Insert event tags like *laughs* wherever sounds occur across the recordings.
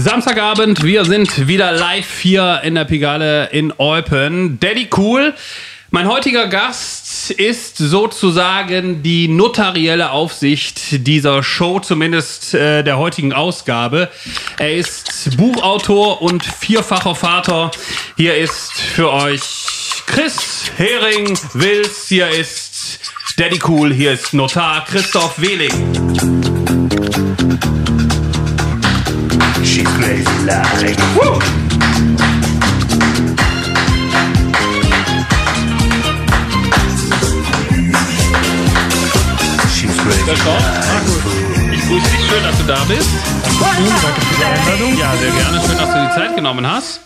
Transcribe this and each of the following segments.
Samstagabend, wir sind wieder live hier in der Pigale in Eupen. Daddy Cool. Mein heutiger Gast ist sozusagen die notarielle Aufsicht dieser Show, zumindest äh, der heutigen Ausgabe. Er ist Buchautor und vierfacher Vater. Hier ist für euch Chris Hering Wils. Hier ist Daddy Cool. Hier ist Notar Christoph Wehling. Like Woo! Ich grüße dich. Schön, dass du da bist. Danke für die Einladung. Ja, sehr gerne. Schön, dass du die Zeit genommen hast.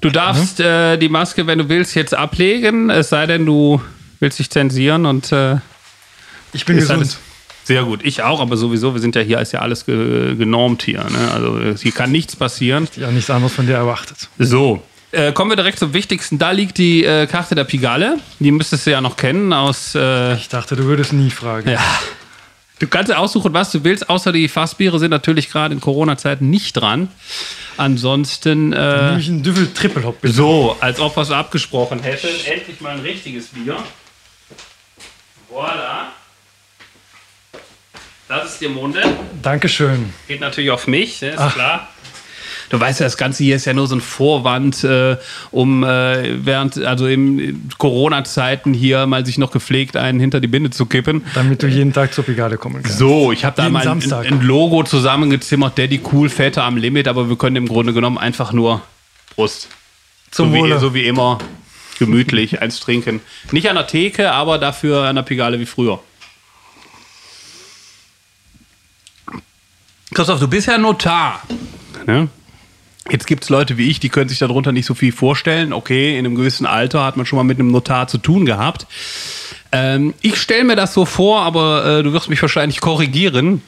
Du darfst äh, die Maske, wenn du willst, jetzt ablegen. Es sei denn, du willst dich zensieren und äh, Ich bin gesund. Sehr gut. Ich auch, aber sowieso. Wir sind ja hier, ist ja alles ge genormt hier. Ne? Also hier kann nichts passieren. Ja, nichts anderes von dir erwartet. So. Äh, kommen wir direkt zum Wichtigsten. Da liegt die äh, Karte der Pigale. Die müsstest du ja noch kennen aus. Äh, Ich dachte, du würdest nie fragen. ja. Du kannst aussuchen, was du willst, außer die Fassbiere sind natürlich gerade in Corona-Zeiten nicht dran. Ansonsten. Äh, Nämlich ein Düffel Triple Hop. bitte. So, als ob wir es abgesprochen hätten. Endlich mal ein richtiges Bier. Voilà. Das ist dir Munde. Dankeschön. Geht natürlich auf mich, ne, ist Ach. klar. Du weißt ja, das Ganze hier ist ja nur so ein Vorwand, äh, um äh, während, also in Corona-Zeiten hier mal sich noch gepflegt einen hinter die Binde zu kippen. Damit du jeden Tag zur Brigade kommen kannst. So, ich habe da mal ein, ein Logo zusammengezimmert, Daddy Cool, Väter am Limit, aber wir können im Grunde genommen einfach nur Brust. Zum so, wie, Wohle. so wie immer, gemütlich eins trinken. Nicht an der Theke, aber dafür an der Pigale wie früher. Christoph, du bist ja Notar. Ne? Jetzt gibt es Leute wie ich, die können sich darunter nicht so viel vorstellen. Okay, in einem gewissen Alter hat man schon mal mit einem Notar zu tun gehabt. Ähm, ich stelle mir das so vor, aber äh, du wirst mich wahrscheinlich korrigieren.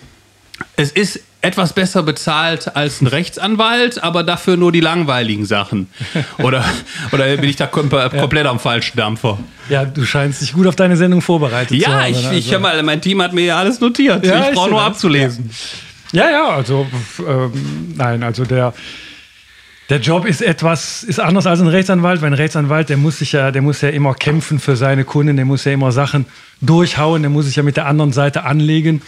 Es ist etwas besser bezahlt als ein Rechtsanwalt, aber dafür nur die langweiligen Sachen. *laughs* Oder, oder bin ich da kom komplett am falschen Dampfer? Ja, du scheinst dich gut auf deine Sendung vorbereitet zu Ja, haben. ich, ich also. hör mal, mein Team hat mir ja alles notiert. Ja, ich brauche nur abzulesen. Ja, ja, also ähm, nein, also der, der Job ist etwas, ist anders als ein Rechtsanwalt, weil ein Rechtsanwalt, der muss sich ja, der muss ja immer kämpfen für seine Kunden, der muss ja immer Sachen durchhauen, der muss sich ja mit der anderen Seite anlegen.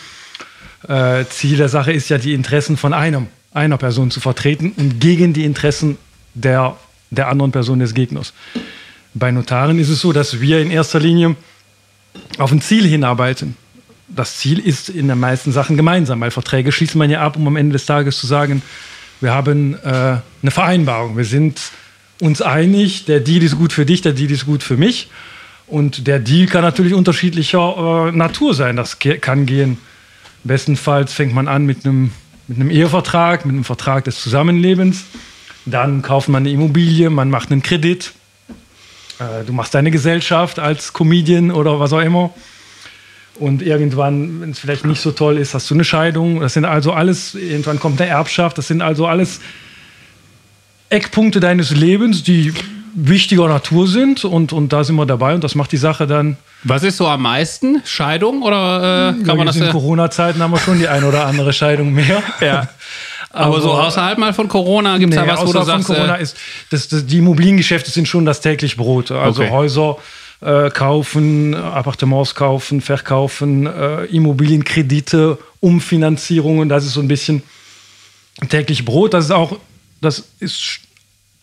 Äh, Ziel der Sache ist ja, die Interessen von einem, einer Person zu vertreten und gegen die Interessen der, der anderen Person des Gegners. Bei Notaren ist es so, dass wir in erster Linie auf ein Ziel hinarbeiten. Das Ziel ist in den meisten Sachen gemeinsam, weil Verträge schließt man ja ab, um am Ende des Tages zu sagen, wir haben äh, eine Vereinbarung, wir sind uns einig, der Deal ist gut für dich, der Deal ist gut für mich. Und der Deal kann natürlich unterschiedlicher äh, Natur sein. Das kann gehen. Bestenfalls fängt man an mit einem, mit einem Ehevertrag, mit einem Vertrag des Zusammenlebens. Dann kauft man eine Immobilie, man macht einen Kredit. Äh, du machst deine Gesellschaft als Comedian oder was auch immer. Und irgendwann, wenn es vielleicht nicht so toll ist, hast du eine Scheidung. Das sind also alles, irgendwann kommt eine Erbschaft. Das sind also alles Eckpunkte deines Lebens, die wichtiger Natur sind. Und, und da sind wir dabei. Und das macht die Sache dann. Was ist so am meisten? Scheidung oder äh, kann man das? in äh, Corona-Zeiten haben wir schon die ein oder andere Scheidung mehr. *laughs* Ja. Aber, so außerhalb mal von Corona gibt es Nee, da was, wo du außer von sagst, Corona äh, ist, das, das, die Immobiliengeschäfte sind schon das täglich Brot. Also Okay. Häuser äh, kaufen, Appartements kaufen, verkaufen, äh, Immobilienkredite, Umfinanzierungen, das ist so ein bisschen täglich Brot. Das ist auch, das ist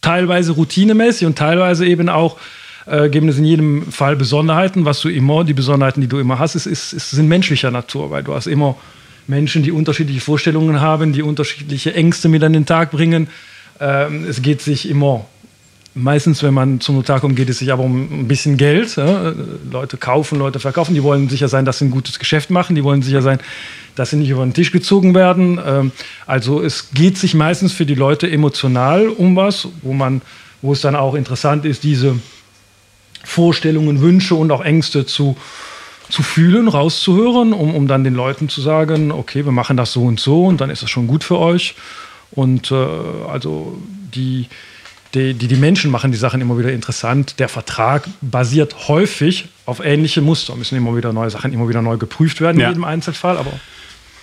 teilweise routinemäßig und teilweise eben auch äh, geben es in jedem Fall Besonderheiten. Was du immer, die Besonderheiten, die du immer hast, ist, ist, ist, sind menschlicher Natur, weil du hast immer Menschen, die unterschiedliche Vorstellungen haben, die unterschiedliche Ängste mit an den Tag bringen. Ähm, es geht sich immer, meistens, wenn man zum Notar kommt, geht es sich aber um ein bisschen Geld. Ja? Leute kaufen, Leute verkaufen, die wollen sicher sein, dass sie ein gutes Geschäft machen, die wollen sicher sein, dass sie nicht über den Tisch gezogen werden. Ähm, also es geht sich meistens für die Leute emotional um was, wo man, wo es dann auch interessant ist, diese Vorstellungen, Wünsche und auch Ängste zu, zu fühlen, rauszuhören, um, um dann den Leuten zu sagen, okay, wir machen das so und so und dann ist das schon gut für euch. Und äh, also die, die, die, die Menschen machen die Sachen immer wieder interessant. Der Vertrag basiert häufig auf ähnliche Muster. Müssen immer wieder neue Sachen immer wieder neu geprüft werden Ja. in jedem Einzelfall. Aber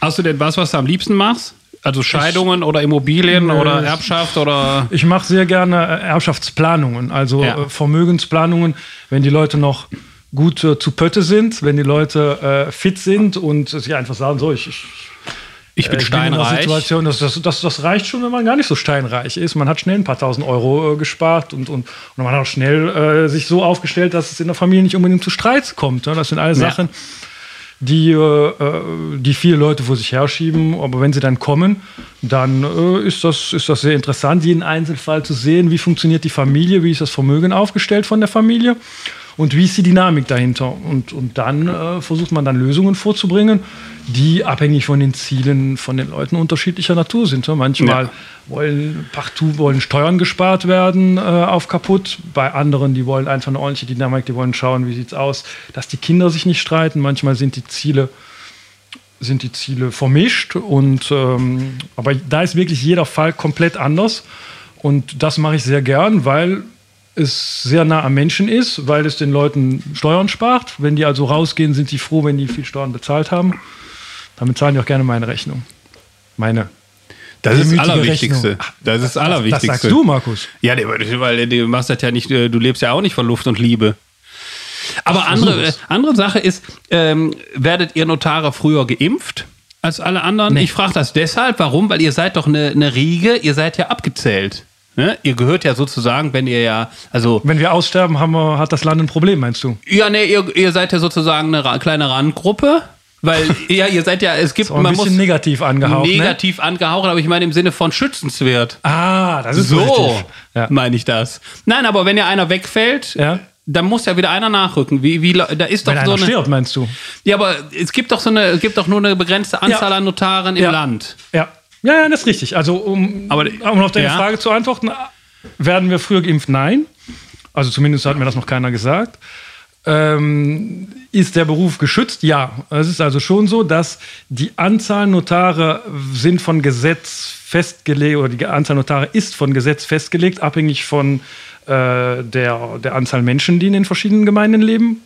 hast du denn was, was du am liebsten machst? Also Scheidungen oder Immobilien Nö. oder Erbschaft oder. Ich mache sehr gerne äh, Erbschaftsplanungen, also Ja. äh, Vermögensplanungen, wenn die Leute noch gut äh, zu Pötte sind, wenn die Leute äh, fit sind und sie einfach sagen, so, ich, ich Ich bin äh, bin in einer steinreich. Situation, das, das, das, das reicht schon, wenn man gar nicht so steinreich ist. Man hat schnell ein paar tausend Euro äh, gespart und, und, und man hat auch schnell äh, sich so aufgestellt, dass es in der Familie nicht unbedingt zu Streit kommt. Ne? Das sind alles Ja. Sachen, die, äh, äh, die viele Leute vor sich herschieben. Aber wenn sie dann kommen, dann äh, ist, das, ist das sehr interessant, jeden Einzelfall zu sehen, wie funktioniert die Familie, wie ist das Vermögen aufgestellt von der Familie und wie ist die Dynamik dahinter. Und, und dann äh, versucht man dann Lösungen vorzubringen, die abhängig von den Zielen von den Leuten unterschiedlicher Natur sind. ne? Manchmal Ja. wollen partout wollen Steuern gespart werden äh, auf kaputt. Bei anderen, die wollen einfach eine ordentliche Dynamik, die wollen schauen, wie sieht's aus, dass die Kinder sich nicht streiten. Manchmal sind die Ziele sind die Ziele vermischt und ähm, aber da ist wirklich jeder Fall komplett anders und das mache ich sehr gern, weil es sehr nah am Menschen ist, weil es den Leuten Steuern spart. Wenn die also rausgehen, sind die froh, wenn die viel Steuern bezahlt haben. Damit zahlen die auch gerne meine Rechnung. Meine. Das ist das Allerwichtigste. Rechnung. Das ist das Das Allerwichtigste. sagst du, Markus. Ja, weil du machst das ja nicht, äh, du lebst ja auch nicht von Luft und Liebe. Aber andere, äh, andere Sache ist, ähm, werdet ihr Notare früher geimpft als alle anderen? Nee. Ich frage das deshalb, warum? Weil ihr seid doch eine, eine Riege, ihr seid ja abgezählt. Ne? Ihr gehört ja sozusagen, wenn ihr ja, also, Wenn wir aussterben, haben wir, hat das Land ein Problem, meinst du? ja, nee, ihr, ihr seid ja sozusagen eine kleine Randgruppe, weil, *laughs* ja, ihr seid ja, es gibt, Auch ein man bisschen muss negativ angehaucht. Ne? negativ angehaucht, aber ich meine im Sinne von schützenswert. Ah, das ist So. Ja. meine ich das. Nein, aber wenn ja einer wegfällt, Ja. dann muss ja wieder einer nachrücken. Wie, wie, da ist doch Wenn so einer eine. stirbt, meinst du? Ja, aber es gibt doch so eine, es gibt doch nur eine begrenzte Anzahl Ja. an Notaren im Ja. Land. Ja. Ja, ja, das ist richtig. Also, um, Aber- um auf deine ja. Frage zu antworten, werden wir früher geimpft? Nein. Also zumindest hat mir das noch keiner gesagt. Ähm, ist der Beruf geschützt? Ja. Es ist also schon so, dass die Anzahl Notare sind von Gesetz festgelegt, oder die Anzahl Notare ist von Gesetz festgelegt, abhängig von äh, der, der Anzahl Menschen, die in den verschiedenen Gemeinden leben.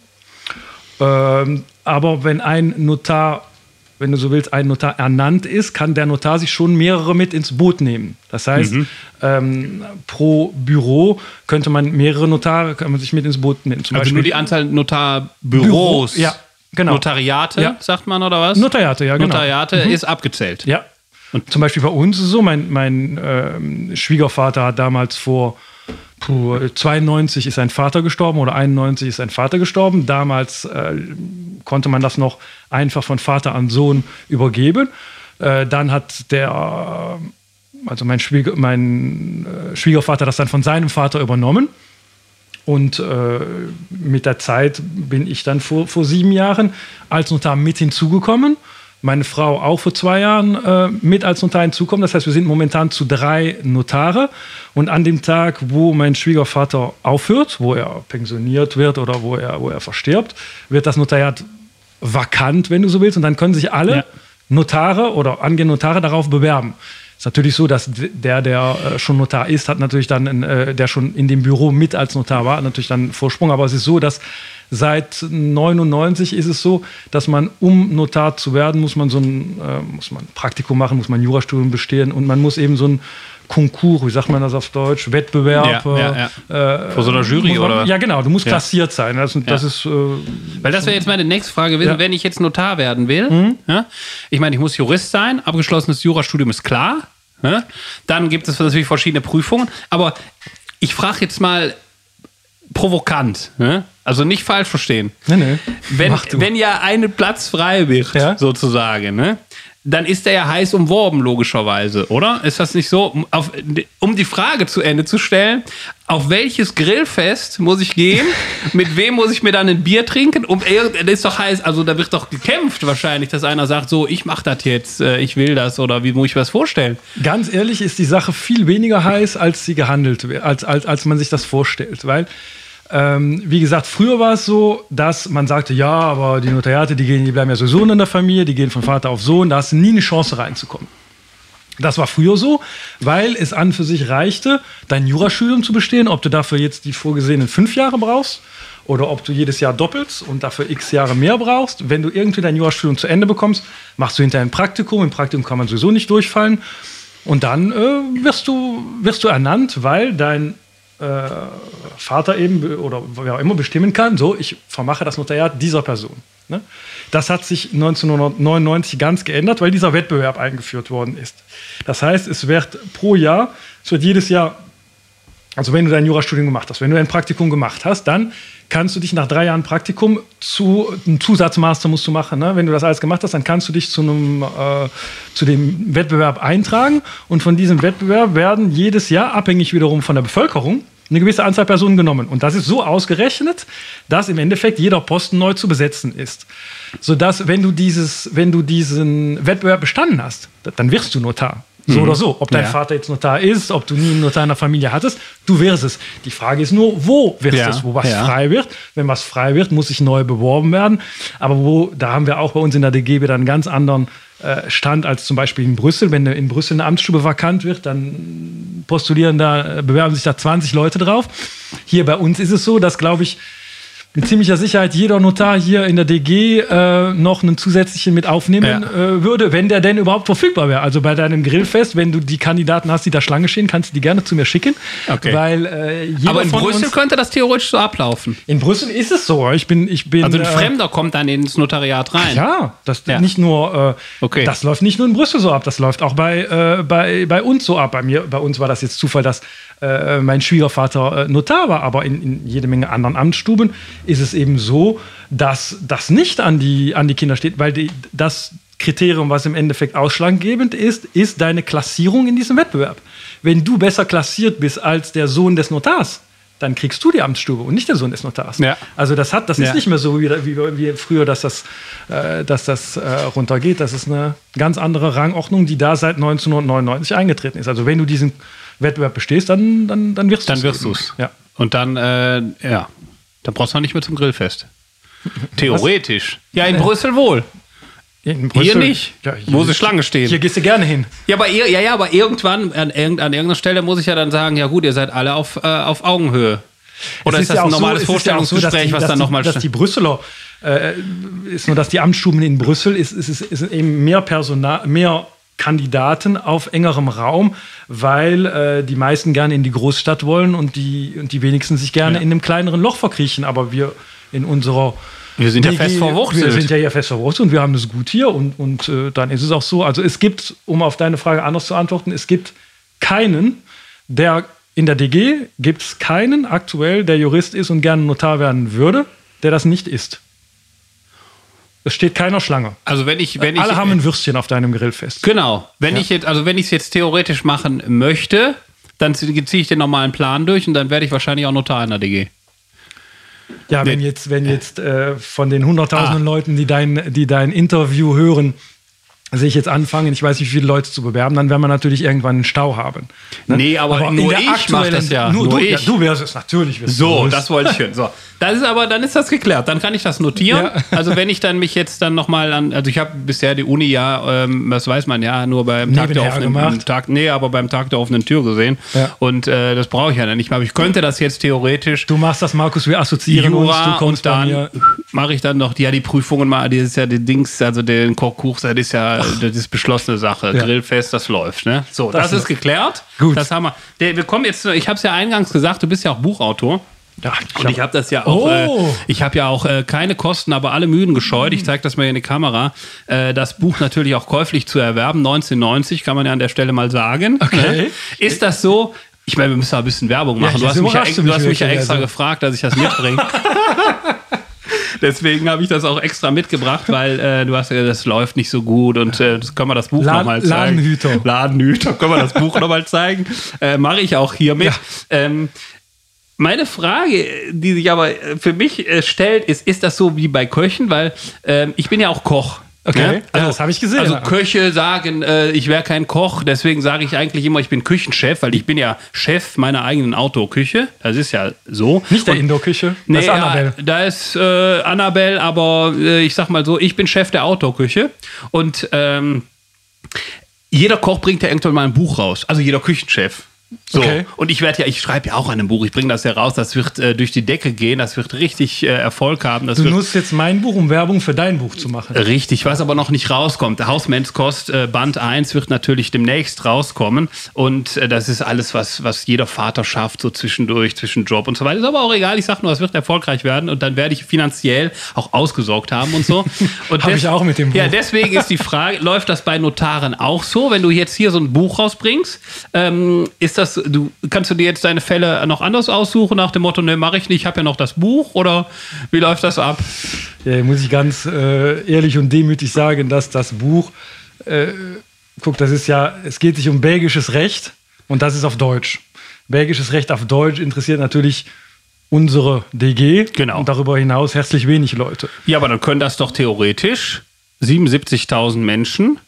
Ähm, aber wenn ein Notar, wenn du so willst, ein Notar ernannt ist, kann der Notar sich schon mehrere mit ins Boot nehmen. Das heißt, ähm, pro Büro könnte man mehrere Notare kann man sich mit ins Boot nehmen. Zum Also nur die Anzahl Notarbüros. Büro, ja, genau. Notariate, Ja. sagt man, oder was? Notariate, ja, genau. Notariate ist abgezählt. Ja. Und zum Beispiel bei uns ist es so, mein, mein ähm, Schwiegervater hat damals vor puh, 92 ist sein Vater gestorben oder 91 ist sein Vater gestorben. Damals äh, konnte man das noch einfach von Vater an Sohn übergeben. Äh, dann hat der, äh, also mein, Schwieger, mein äh, Schwiegervater das dann von seinem Vater übernommen. Und äh, mit der Zeit bin ich dann vor, vor sieben Jahren als Notar mit hinzugekommen. Meine Frau auch vor zwei Jahren äh, mit als Notar hinzukommen. Das heißt, wir sind momentan zu drei Notare. Und an dem Tag, wo mein Schwiegervater aufhört, wo er pensioniert wird oder wo er, wo er verstirbt, wird das Notariat vakant, wenn du so willst. Und dann können sich alle Ja. Notare oder angehende Notare darauf bewerben. Ist natürlich so, dass der, der äh, schon Notar ist, hat natürlich dann, äh, der schon in dem Büro mit als Notar war, natürlich dann Vorsprung. Aber es ist so, dass seit 99 ist es so, dass man, um Notar zu werden, muss man so ein, äh, muss man ein Praktikum machen, muss man ein Jurastudium bestehen und man muss eben so ein Konkurs, wie sagt man das auf Deutsch, Wettbewerb. Ja, ja, äh, Vor so einer Jury, man, oder? Ja, genau, du musst Ja. klassiert sein. Das, das Ja. ist, äh, Weil das wäre jetzt meine nächste Frage gewesen, Ja. Mhm. wenn ich jetzt Notar werden will. Ja, ich meine, ich muss Jurist sein, abgeschlossenes Jurastudium ist klar. Ja, dann gibt es natürlich verschiedene Prüfungen. Aber ich frage jetzt mal provokant. Ja, also nicht falsch verstehen. nee, nee. Wenn, wenn ja ein Platz frei wird, Ja. sozusagen, ne? Dann ist der ja heiß umworben, logischerweise, oder? Ist das nicht so? Um, auf, um die Frage zu Ende zu stellen, auf welches Grillfest muss ich gehen? *laughs* Mit wem muss ich mir dann ein Bier trinken? Um, das ist doch heiß, also da wird doch gekämpft wahrscheinlich, dass einer sagt, so, ich mach das jetzt, äh, ich will das oder wie muss ich mir das vorstellen? Ganz ehrlich ist die Sache viel weniger heiß, als sie gehandelt wird, als, als, als man sich das vorstellt. Weil, ähm, wie gesagt, früher war es so, dass man sagte, ja, aber die Notariate, die, gehen, die bleiben ja sowieso in der Familie, die gehen von Vater auf Sohn, da hast du nie eine Chance reinzukommen. Das war früher so, weil es an für sich reichte, dein Jurastudium zu bestehen, ob du dafür jetzt die vorgesehenen fünf Jahre brauchst oder ob du jedes Jahr doppelst und dafür x Jahre mehr brauchst. Wenn du irgendwie dein Jurastudium zu Ende bekommst, machst du hinterher ein Praktikum. Im Praktikum kann man sowieso nicht durchfallen. Und dann äh, wirst, du, wirst du ernannt, weil dein äh, Vater eben be- oder wer auch immer bestimmen kann, so, ich vermache das Notariat dieser Person. Ne? Das hat sich 1999 ganz geändert, weil dieser Wettbewerb eingeführt worden ist. Das heißt, es wird pro Jahr, es wird jedes Jahr also wenn du dein Jurastudium gemacht hast, wenn du ein Praktikum gemacht hast, dann kannst du dich nach drei Jahren Praktikum zu einem Zusatzmaster musst du machen. Ne? Wenn du das alles gemacht hast, dann kannst du dich zu einem äh, zu dem Wettbewerb eintragen und von diesem Wettbewerb werden jedes Jahr abhängig wiederum von der Bevölkerung eine gewisse Anzahl Personen genommen. Und das ist so ausgerechnet, dass im Endeffekt jeder Posten neu zu besetzen ist. Sodass, wenn du, dieses, wenn du diesen Wettbewerb bestanden hast, dann wirst du Notar. So oder so. Ob dein Ja. Vater jetzt Notar ist, ob du nie einen Notar in der Familie hattest, du wirst es. Die Frage ist nur, wo wirst Ja, es, wo was ja. frei wird. Wenn was frei wird, muss sich neu beworben werden. Aber wo, da haben wir auch bei uns in der DG wieder einen ganz anderen äh, Stand als zum Beispiel in Brüssel. Wenn in Brüssel eine Amtsstube vakant wird, dann postulieren da, äh, bewerben sich da 20 Leute drauf. Hier bei uns ist es so, dass, glaube ich, mit ziemlicher Sicherheit jeder Notar hier in der DG äh, noch einen zusätzlichen mit aufnehmen Ja. äh, würde, wenn der denn überhaupt verfügbar wäre. Also bei deinem Grillfest, wenn du die Kandidaten hast, die da Schlange stehen, kannst du die gerne zu mir schicken. Okay. Weil äh, jeder Aber in von Brüssel uns, könnte das theoretisch so ablaufen. in Brüssel ist es so. Ich bin, ich bin. Also ein äh, Fremder kommt dann ins Notariat rein. Ja, das Ja. nicht nur. Äh, Okay. Das läuft nicht nur in Brüssel so ab. Das läuft auch bei, äh, bei, bei uns so ab. Bei mir, bei uns war das jetzt Zufall, dass äh, mein Schwiegervater äh, Notar war, aber in, in jede Menge anderen Amtsstuben ist es eben so, dass das nicht an die, an die Kinder steht, weil die, das Kriterium, was im Endeffekt ausschlaggebend ist, ist deine Klassierung in diesem Wettbewerb. Wenn du besser klassiert bist als der Sohn des Notars, dann kriegst du die Amtsstube und nicht der Sohn des Notars. Ja. Also das hat, das Ja. ist nicht mehr so wie, wie, wie früher, dass das, äh, dass das äh, runtergeht. Das ist eine ganz andere Rangordnung, die da seit 1999 eingetreten ist. Also wenn du diesen Wettbewerb bestehst, dann, dann, dann wirst du Dann wirst du es. Ja. Und dann, äh, ja, dann brauchst du auch nicht mehr zum Grillfest. *laughs* Theoretisch. Ja, in Brüssel wohl. In Hier nicht, wo sie Schlange stehen. Hier gehst du gerne hin. Ja, aber, ja, ja, aber irgendwann, an, irgend- an irgendeiner Stelle muss ich ja dann sagen, ja gut, ihr seid alle auf, äh, auf Augenhöhe. Oder Es ist das ja ein auch so- normales es ist ja so, Vorstellungsgespräch, die- was dann nochmal Dass die Brüsseler, äh, ist nur, dass die Amtsstuben in Brüssel ist, ist, ist, ist eben mehr Personal, mehr Kandidaten auf engerem Raum, weil äh, die meisten gerne in die Großstadt wollen und die, und die wenigsten sich gerne Ja. in einem kleineren Loch verkriechen. Aber wir in unserer Wir sind ja DG fest verwurzelt. Wir sind ja hier fest verwurzelt und wir haben es gut hier und, und äh, dann ist es auch so. Also es gibt, um auf deine Frage anders zu antworten, es gibt keinen, der in der DG gibt es keinen aktuell, der Jurist ist und gerne Notar werden würde, der das nicht ist. Es steht keiner Schlange. Also wenn ich, wenn Alle ich, haben ein Würstchen auf deinem Grillfest. Genau. Wenn ich jetzt, also wenn ich es jetzt theoretisch machen möchte, dann ziehe ich den normalen Plan durch und dann werde ich wahrscheinlich auch Notar in der DG. Ja, wenn Nee. jetzt, wenn jetzt äh, von den hunderttausenden Ah. Leuten, die dein, die dein Interview hören, sich jetzt anfangen, ich weiß nicht, wie viele Leute zu bewerben, dann werden wir natürlich irgendwann einen Stau haben. Ne? Nee, aber nur in der ich mach das ja. Nur, Nur du, ja, ich. du wärst es natürlich. wirst So, das wollte ich hören. So, das ist aber, dann ist das geklärt. Dann kann ich das notieren. Ja. *laughs* Also wenn ich dann mich jetzt dann nochmal an, also ich habe bisher die Uni ja, ähm, das weiß man ja, nur beim Tag der offenen gemacht. Tag, nee, aber beim Tag der offenen Tür gesehen. Ja. Und äh, das brauche ich ja dann nicht mehr. Aber ich könnte das jetzt theoretisch Du machst das, Markus, wir assoziieren uns, Jura du kommst und dann mir. Mache ich dann noch ja die Prüfungen mal, das ist ja die Dings, also den Kochkuch, das ist ja das ist beschlossene Sache. Ja. Grillfest, das läuft, ne? So, das, Das ist geklärt. Gut. Das haben wir. Der, wir kommen jetzt, ich habe es ja eingangs gesagt, du bist ja auch Buchautor. Ja, Und ich habe das ja auch, Oh. äh, ich habe ja auch äh, keine Kosten, aber alle Mühen gescheut. Ich zeige das mal hier in die Kamera. Äh, das Buch natürlich auch käuflich zu erwerben, 1990, kann man ja an der Stelle mal sagen. Okay. Ne? Ist das so? Ich meine, wir müssen da ein bisschen Werbung machen. jetzt du hast mich ja, du hast mich ja extra also. gefragt, dass ich das mitbringe. *laughs* Deswegen habe ich das auch extra mitgebracht, weil äh, du hast ja, das läuft nicht so gut und äh, das können wir das Buch nochmal zeigen. Ladenhüter. Ladenhüter, können wir das Buch nochmal zeigen. Äh, Mache ich auch hiermit. Ja. Ähm, meine Frage, die sich aber für mich äh, stellt, ist, ist das so wie bei Köchen? Weil ähm, ich bin ja auch Koch. Okay. Ja, das habe ich gesehen. Also. Köche sagen, äh, ich wäre kein Koch, deswegen sage ich eigentlich immer, ich bin Küchenchef, weil ich bin ja Chef meiner eigenen Outdoor-Küche. Das ist ja so. Nicht der Indoor-Küche, Nee, das ist Annabelle. Ja, da ist äh, Annabelle, aber äh, ich sag mal so, ich bin Chef der Outdoor-Küche. Und ähm, jeder Koch bringt ja irgendwann mal ein Buch raus. Also jeder Küchenchef. So. Okay. Und ich werde ja, ich schreibe ja auch an einem Buch, ich bringe das ja raus, das wird äh, durch die Decke gehen, das wird richtig äh, Erfolg haben. Du nutzt jetzt mein Buch, um Werbung für dein Buch zu machen. Richtig, was aber noch nicht rauskommt. Der Hausmannskost äh, Band 1 wird natürlich demnächst rauskommen. Und äh, das ist alles, was, was jeder Vater schafft, so zwischendurch, zwischen Job und so weiter. Ist aber auch egal. Ich sag nur, es wird erfolgreich werden und dann werde ich finanziell auch ausgesorgt haben und so. *laughs* Und Hab des- ich auch mit dem Buch. Ja, deswegen ist die *laughs* Frage, läuft das bei Notaren auch so? Wenn du jetzt hier so ein Buch rausbringst, ähm, ist das, du, kannst du dir jetzt deine Fälle noch anders aussuchen nach dem Motto, ne, mache ich nicht, ich habe ja noch das Buch oder wie läuft das ab? Ja, muss ich ganz äh, ehrlich und demütig sagen, dass das Buch, äh, guck, das ist ja, es geht sich um belgisches Recht und das ist auf Deutsch. Belgisches Recht auf Deutsch interessiert natürlich unsere DG Genau. und darüber hinaus herzlich wenig Leute. Ja, aber dann können das doch theoretisch 77.000 Menschen,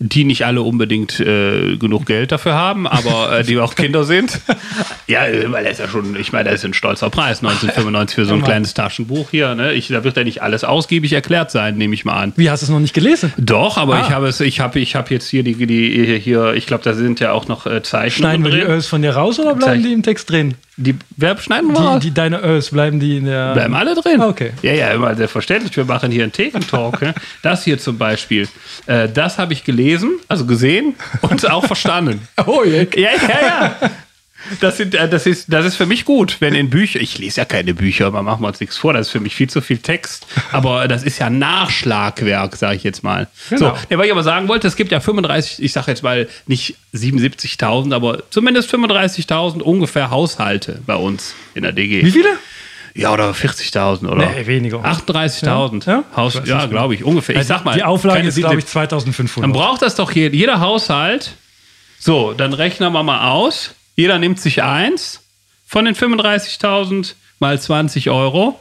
die nicht alle unbedingt äh, genug Geld dafür haben, aber äh, die auch Kinder sind. *laughs* ja, äh, weil das ist ja schon, ich meine, das ist ein stolzer Preis, 1995 für so ein Immer. kleines Taschenbuch hier. Ne? Ich, da wird ja nicht alles ausgiebig erklärt sein, nehme ich mal an. Wie hast du es noch nicht gelesen? Doch, aber Ah. ich habe es, ich habe, ich habe jetzt hier die, die hier, ich glaube, da sind ja auch noch äh, Zeichnungen Schneiden wir die. Ös von dir raus oder bleiben Zeig- die im Text drin? Die, wer schneiden wir Die, die, deine Ös, bleiben die in der. Bleiben alle drin. Ah, okay. Ja, ja, immer selbstverständlich. Wir machen hier einen Thekentalk. ne? Das hier zum Beispiel. Äh, das habe ich gelesen, also gesehen und auch verstanden. *laughs* Oh, je. Ja, ja, ja. Das, sind, äh, das, ist, das ist für mich gut, wenn in Bücher, ich lese ja keine Bücher, aber machen wir uns nichts vor, das ist für mich viel zu viel Text. Aber das ist ja Nachschlagwerk, sage ich jetzt mal. Genau. So, ja, was ich aber sagen wollte, es gibt ja 35, ich sage jetzt mal nicht 77.000, aber zumindest 35.000 ungefähr Haushalte bei uns in der DG. Wie viele? Ja, oder 40.000 oder? Nee, weniger. 38.000. Ja? Ja? Haus, ja, nicht. glaube ich, ungefähr. Ich sag mal. die Auflage ist, glaube ich, Siedlung. 2500. Dann braucht das doch jeder, jeder Haushalt. So, dann rechnen wir mal aus. Jeder nimmt sich eins von den 35.000 mal 20 Euro.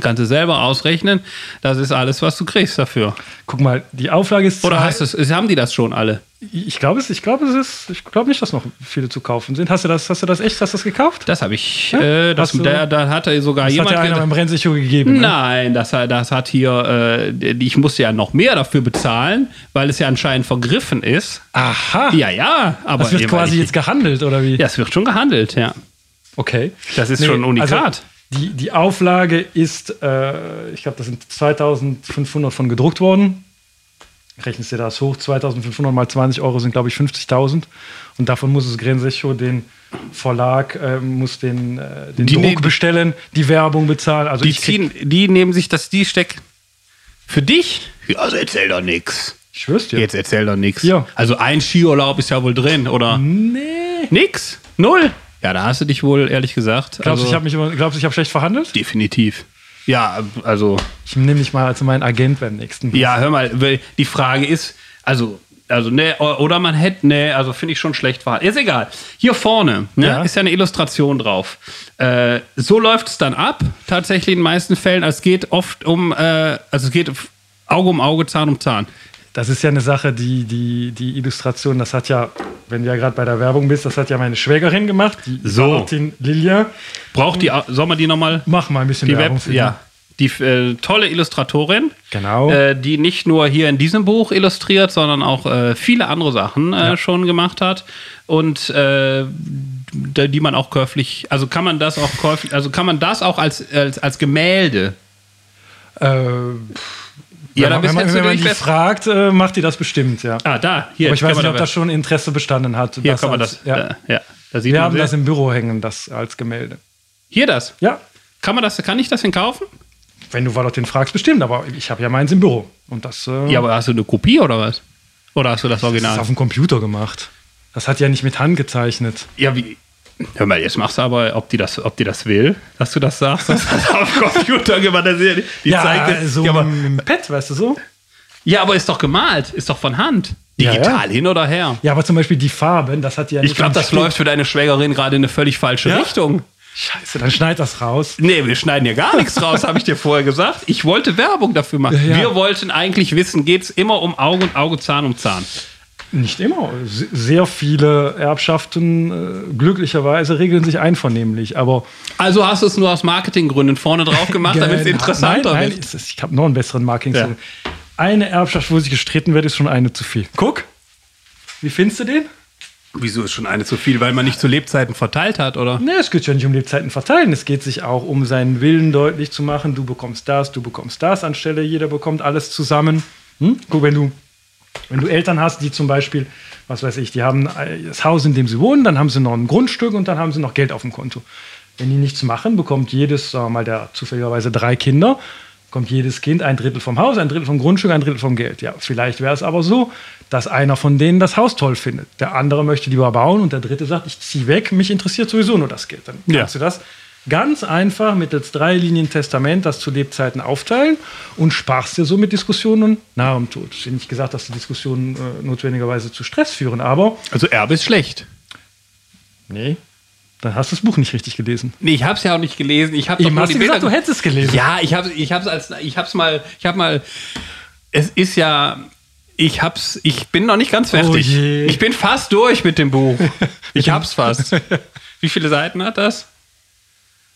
Kannst du selber ausrechnen. Das ist alles, was du kriegst dafür. Guck mal, die Auflage ist. Oder hast du's, haben die das schon alle? Ich glaube es, ich glaube es ist, ich glaube nicht, dass noch viele zu kaufen sind. Hast du das, hast du das echt, hast du das gekauft? Das habe ich. Ja? Äh, das, du- da, da hat er sogar Das hat jemand. ja einer ge- beim Brennsicher gegeben. Ne? Nein, das, hat- das hat hier, äh, ich musste ja noch mehr dafür bezahlen, weil es ja anscheinend vergriffen ist. Aha. Ja, ja, aber das wird quasi ich, jetzt gehandelt, oder wie? Ja, es wird schon gehandelt, ja. Okay. Das ist schon ein Unikat. Also die, die Auflage ist, äh, ich glaube, das sind 2500 von gedruckt worden. Rechnest dir das hoch, 2500 mal 20 Euro sind, glaube ich, 50.000. Und davon muss es Grenzecho den Verlag, äh, muss den, äh, den Die Druck ne- bestellen, die Werbung bezahlen. Also Die ziehen, die nehmen sich das, die steck. Für dich? Ja, also erzähl doch nix. ich schwör's dir. Jetzt erzähl doch nix. Ja. Also ein Skiurlaub ist ja wohl drin, oder? Nee. Nix? Null? Ja, da hast du dich wohl, ehrlich gesagt. Glaubst du, also, ich habe mich immer- glaubst du, ich habe schlecht verhandelt? Definitiv. Ja, also. Ich nehme dich mal als meinen Agent beim nächsten Mal. Ja, hör mal, weil die Frage ist, also, also, ne, oder man hätte, ne, also finde ich schon schlecht verhalten. Ist egal. Hier vorne ne, Ja. ist ja eine Illustration drauf. Äh, so läuft es dann ab, tatsächlich in den meisten Fällen. Es geht oft um, äh, also es geht Auge um Auge, Zahn um Zahn. Das ist ja eine Sache, die, die, die Illustration, das hat ja, wenn du ja gerade bei der Werbung bist, das hat ja meine Schwägerin gemacht, die So. Martin Lilia. Braucht die, soll man die nochmal? Mach mal ein bisschen Die Werbung Web, für die. ja. Die äh, tolle Illustratorin, Genau. äh, die nicht nur hier in diesem Buch illustriert, sondern auch äh, viele andere Sachen äh, schon gemacht hat und äh, die man auch käuflich, also kann man das auch käuflich, also kann man das auch als, als, als Gemälde. Äh, Ja, wenn da man, bist wenn man, jetzt wenn man die fest. fragt, äh, macht die das bestimmt, ja. Ah, da, hier, Aber ich weiß nicht, ob da- das schon Interesse bestanden hat. hier kann man als- das, Ja. äh, ja, da sieht Wir man haben sehr- das im Büro hängen, das als Gemälde. hier das. Ja, Kann man das, kann ich das denn kaufen? wenn du Valentin fragst, bestimmt, aber ich habe ja meins im Büro. Und das, äh, Ja, aber hast du eine Kopie oder was? Oder hast du das das Original? ist auf dem Computer gemacht. Das hat ja nicht mit Hand gezeichnet. Ja, wie. Hör mal, jetzt machst du aber, ob die das, ob die das will, dass du das sagst. Das hat er auf Computer gemacht. Das ist- Die Ja, zeigt so ja, aber, Pad, weißt du so? ja, aber ist doch gemalt, ist doch von Hand. Ja, Digital ja. hin oder her. Ja, aber zum Beispiel die Farben, das hat ja Ich glaube, das läuft für deine Schwägerin gerade in eine völlig falsche Ja? Richtung. Scheiße, dann schneid das raus. Nee, wir schneiden ja gar nichts raus, *laughs* habe ich dir vorher gesagt. Ich wollte Werbung dafür machen. Ja, ja. Wir wollten eigentlich wissen, geht es immer um Auge und Auge, Zahn um Zahn. Nicht immer. Se- Sehr viele Erbschaften, äh, glücklicherweise, regeln sich einvernehmlich. Aber Also hast du es nur aus Marketinggründen vorne drauf gemacht, damit es Nein, interessanter nein, wird. es ist- ich habe noch einen besseren Marketing. Ja. Eine Erbschaft, wo sich gestritten wird, ist schon eine zu viel. Guck. Wie findest du den? Wieso ist schon eine zu viel? Weil man nicht zu Lebzeiten verteilt hat, oder? Ne, es geht ja nicht um Lebzeiten verteilen. Es geht sich auch um seinen Willen deutlich zu machen. Du bekommst das, du bekommst das, anstelle jeder bekommt alles zusammen. Hm? Guck, wenn du, wenn du Eltern hast, die zum Beispiel, was weiß ich, die haben das Haus, in dem sie wohnen, dann haben sie noch ein Grundstück und dann haben sie noch Geld auf dem Konto. Wenn die nichts machen, bekommt jedes, sagen wir mal, der zufälligerweise drei Kinder, bekommt jedes Kind ein Drittel vom Haus, ein Drittel vom Grundstück, ein Drittel vom Geld. Ja, vielleicht wäre es aber so, dass einer von denen das Haus toll findet. Der andere möchte lieber bauen und der dritte sagt, ich ziehe weg, mich interessiert sowieso nur das Geld. Dann Ja. kannst du das ganz einfach mittels drei Linien Testament das zu Lebzeiten aufteilen und sparst dir somit Diskussionen nach dem Tod. Ich habe nicht gesagt, dass die Diskussionen äh, notwendigerweise zu Stress führen, aber Also Erbe ist schlecht. nee, dann hast du das Buch nicht richtig gelesen. Nee, ich hab's ja auch nicht gelesen. Ich habe Eben hast du gesagt, du hättest es gelesen. Ja, ich habe ich hab's als ich hab's mal ich habe mal es ist ja ich hab's ich bin noch nicht ganz fertig. Oh ich bin fast durch mit dem Buch. *laughs* Ich hab's fast. *laughs* Wie viele Seiten hat das?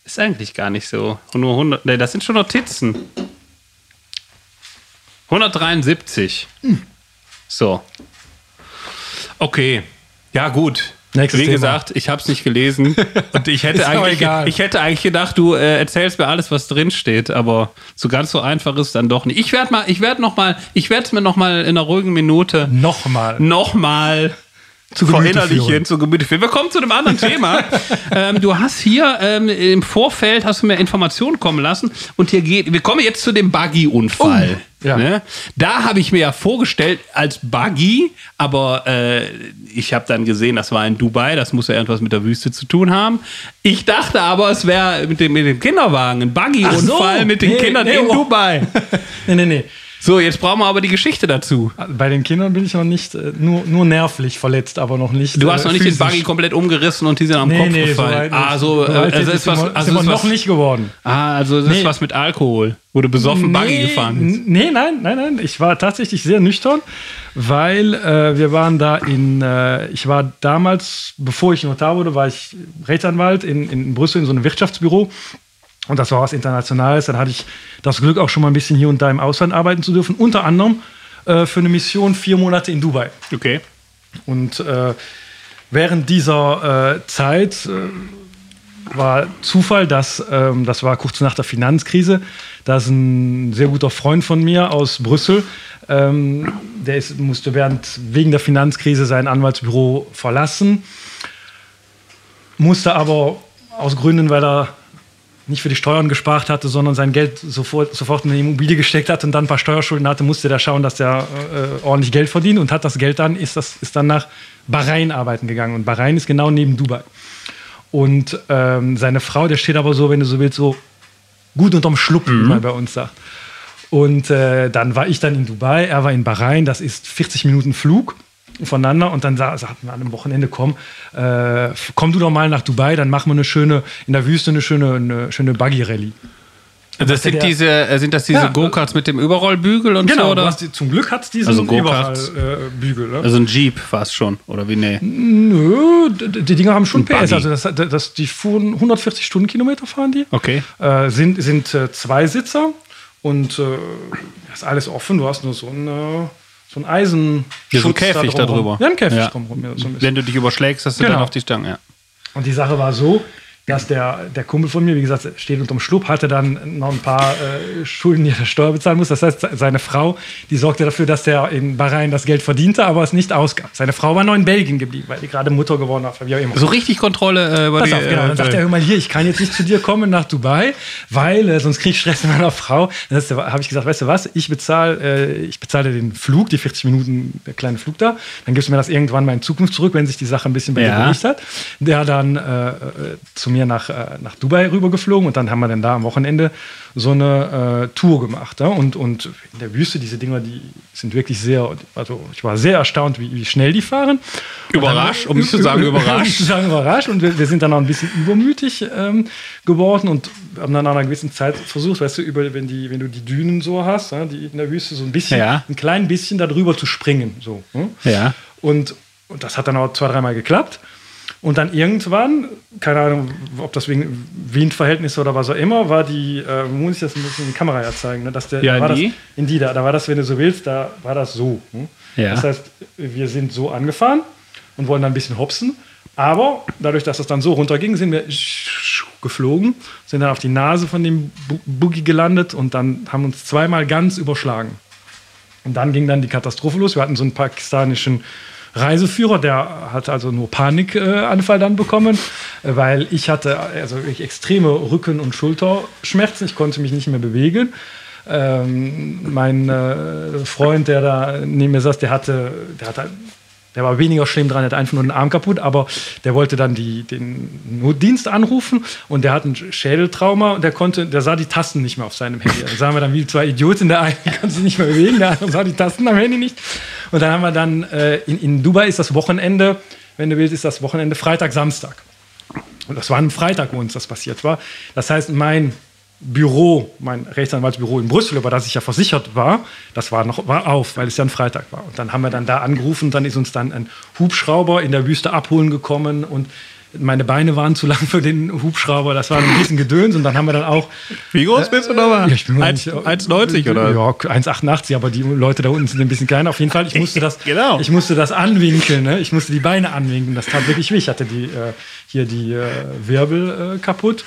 Ist eigentlich gar nicht so. Nur 100 Nee, das sind schon Notizen. 173. So. Okay. Ja, gut. Nächstes Wie Thema. gesagt, ich habe es nicht gelesen *laughs* und ich hätte eigentlich, ich hätte eigentlich gedacht, du äh, erzählst mir alles, was drin steht, aber so ganz so einfach ist es dann doch nicht. Ich werde mal, ich werde noch mal, ich werde es mir noch mal in einer ruhigen Minute Nochmal. noch mal Zu verinnerlichen, zu Gemüte führen. Wir kommen zu einem anderen Thema. *laughs* ähm, du hast hier ähm, im Vorfeld hast du mir Informationen kommen lassen und hier geht, wir kommen jetzt zu dem Buggy-Unfall. Oh, ja. ne? Da habe ich mir ja vorgestellt als Buggy, aber äh, ich habe dann gesehen, das war in Dubai, das muss ja irgendwas mit der Wüste zu tun haben. Ich dachte aber, es wäre mit dem, mit dem Kinderwagen, ein Buggy-Unfall so. mit den Nee, Kindern nee, in oh. Dubai. *laughs* Nee, nee, nee. So, jetzt brauchen wir aber die Geschichte dazu. Bei den Kindern bin ich noch nicht, äh, nur, nur nervlich verletzt, aber noch nicht. Du hast noch äh, nicht den physisch. Buggy komplett umgerissen und die sind am Nee, Kopf nee, so gefallen. nicht. ah, so, So äh, also ist ist was, immer- also ist wir was, noch nicht geworden. Ah, also das ist Nee. was mit Alkohol, du besoffen Buggy gefahren bist. n- Nee, nein, nein, nein. Ich war tatsächlich sehr nüchtern, weil äh, wir waren da in, äh, ich war damals, bevor ich Notar wurde, war ich Rechtsanwalt in, in Brüssel in so einem Wirtschaftsbüro. Und das war was Internationales. Dann hatte ich das Glück, auch schon mal ein bisschen hier und da im Ausland arbeiten zu dürfen. Unter anderem äh, für eine Mission vier Monate in Dubai. Okay. Und äh, während dieser äh, Zeit äh, war Zufall, dass ähm, das war kurz nach der Finanzkrise, dass ein sehr guter Freund von mir aus Brüssel, ähm, der ist, musste während wegen der Finanzkrise sein Anwaltsbüro verlassen, musste aber aus Gründen, weil er nicht für die Steuern gespart hatte, sondern sein Geld sofort, sofort in eine Immobilie gesteckt hat und dann ein paar Steuerschulden hatte, musste der schauen, dass der äh, ordentlich Geld verdient und hat das Geld dann, ist, das, ist dann nach Bahrain arbeiten gegangen. Und Bahrain ist genau neben Dubai. Und ähm, seine Frau, der steht aber so, wenn du so willst, so gut unterm Schluck, wie man bei uns sagt. Und äh, dann war ich dann in Dubai, er war in Bahrain, das ist 40 Minuten Flug voneinander und dann sa- sagten wir an einem Wochenende, komm, äh, komm du doch mal nach Dubai, dann machen wir eine schöne, in der Wüste eine schöne, eine schöne Buggy-Rallye. Das sind der- diese, äh, sind das diese Ja. Go-Karts mit dem Überrollbügel und so, Genau, du oder? die- zum Glück hat es diesen Also. Überrollbügel. ne? Also ein Jeep fast schon, oder wie? Nee. Nö, die Dinger haben schon Ein PS. Buggy. Also das, das, die fuhren 140 Stundenkilometer fahren die. Okay. Äh, sind sind äh, Zweisitzer und äh, ist alles offen. Du hast nur so ein, äh, so ein Eisen. Hier so ein Käfig da drüber. Ja, ein Käfig Ja. drumherum. Ja, so ein. Wenn du dich überschlägst, hast du Genau. dann auf die Stange, ja. Und die Sache war so, dass der, der Kumpel von mir, wie gesagt, steht unterm Schlupf, hatte dann noch ein paar äh, Schulden, die er Steuer bezahlen muss. Das heißt, se- seine Frau, die sorgte dafür, dass der in Bahrain das Geld verdiente, aber es nicht ausgab. Seine Frau war noch in Belgien geblieben, weil die gerade Mutter geworden war, wie auch immer. So richtig Kontrolle äh, über Pass die, auf, genau. äh, Dann sagt er, hör mal hier, ich kann jetzt nicht zu dir kommen nach Dubai, weil äh, sonst krieg ich Stress mit meiner Frau. Dann habe ich gesagt, weißt du was, ich bezahle äh, ich bezahle den Flug, die 40 Minuten, der kleine Flug da. Dann gibst du mir das irgendwann mal in Zukunft zurück, wenn sich die Sache ein bisschen bei dir Ja. beruhigt hat. Der dann äh, äh, zu mir nach, äh, nach Dubai rübergeflogen und dann haben wir dann da am Wochenende so eine äh, Tour gemacht. Ja? Und, und in der Wüste, diese Dinger, die sind wirklich sehr, also ich war sehr erstaunt, wie, wie schnell die fahren. Überrascht, um nicht zu *laughs* sagen Um überrascht. nicht zu sagen überrascht. Und wir, wir sind dann auch ein bisschen übermütig ähm, geworden und haben dann nach einer gewissen Zeit versucht, weißt du, über, wenn, die, wenn du die Dünen so hast, ja, die in der Wüste, so ein bisschen, Ja. ein klein bisschen darüber zu springen. So, hm? Ja. und, und das hat dann auch zwei, dreimal geklappt. Und dann irgendwann, keine Ahnung, ob das wegen Windverhältnisse oder was auch immer, war die, äh, muss ich das ein bisschen in die Kamera ja zeigen, ne? dass der, Ja, da war die? Das, in die da, da war das, wenn du so willst, da war das so. Hm? Ja. Das heißt, wir sind so angefahren und wollen dann ein bisschen hopsen, aber dadurch, dass es dann so runterging, sind wir geflogen, sind dann auf die Nase von dem Bu- Boogie gelandet und dann haben uns zweimal ganz überschlagen. Und dann ging dann die Katastrophe los. Wir hatten so einen pakistanischen Reiseführer, der hat also nur Panikanfall dann bekommen, weil ich hatte also extreme Rücken- und Schulterschmerzen. Ich konnte mich nicht mehr bewegen. Ähm, mein äh, Freund, der da neben mir saß, der hatte, der hatte der war weniger schlimm dran, hat einfach nur den Arm kaputt, aber der wollte dann die, den Notdienst anrufen und der hat ein Schädeltrauma und der konnte, der sah die Tasten nicht mehr auf seinem Handy. Da sahen wir dann wie zwei Idioten, der eine *laughs* konnte sich nicht mehr bewegen, der andere sah die Tasten am Handy nicht. Und dann haben wir dann, äh, in, in Dubai ist das Wochenende, wenn du willst, ist das Wochenende Freitag, Samstag. Und das war ein Freitag, wo uns das passiert war. Das heißt, mein Büro, mein Rechtsanwaltsbüro in Brüssel, über das ich ja versichert war, das war noch war auf, weil es ja ein Freitag war. Und dann haben wir dann da angerufen dann ist uns dann ein Hubschrauber in der Wüste abholen gekommen und meine Beine waren zu lang für den Hubschrauber. Das war ein riesen Gedöns und dann haben wir dann auch Wie groß bist du nochmal? ja, ich bin mal Eins- nicht- 1,90 oder? Ja, 1,88, aber die Leute da unten sind ein bisschen kleiner. Auf jeden Fall, ich *laughs* musste das, Genau. ich musste das anwinkeln. Ne? Ich musste die Beine anwinkeln. Das tat wirklich weh. Ich hatte die, äh, hier die äh, Wirbel äh, kaputt.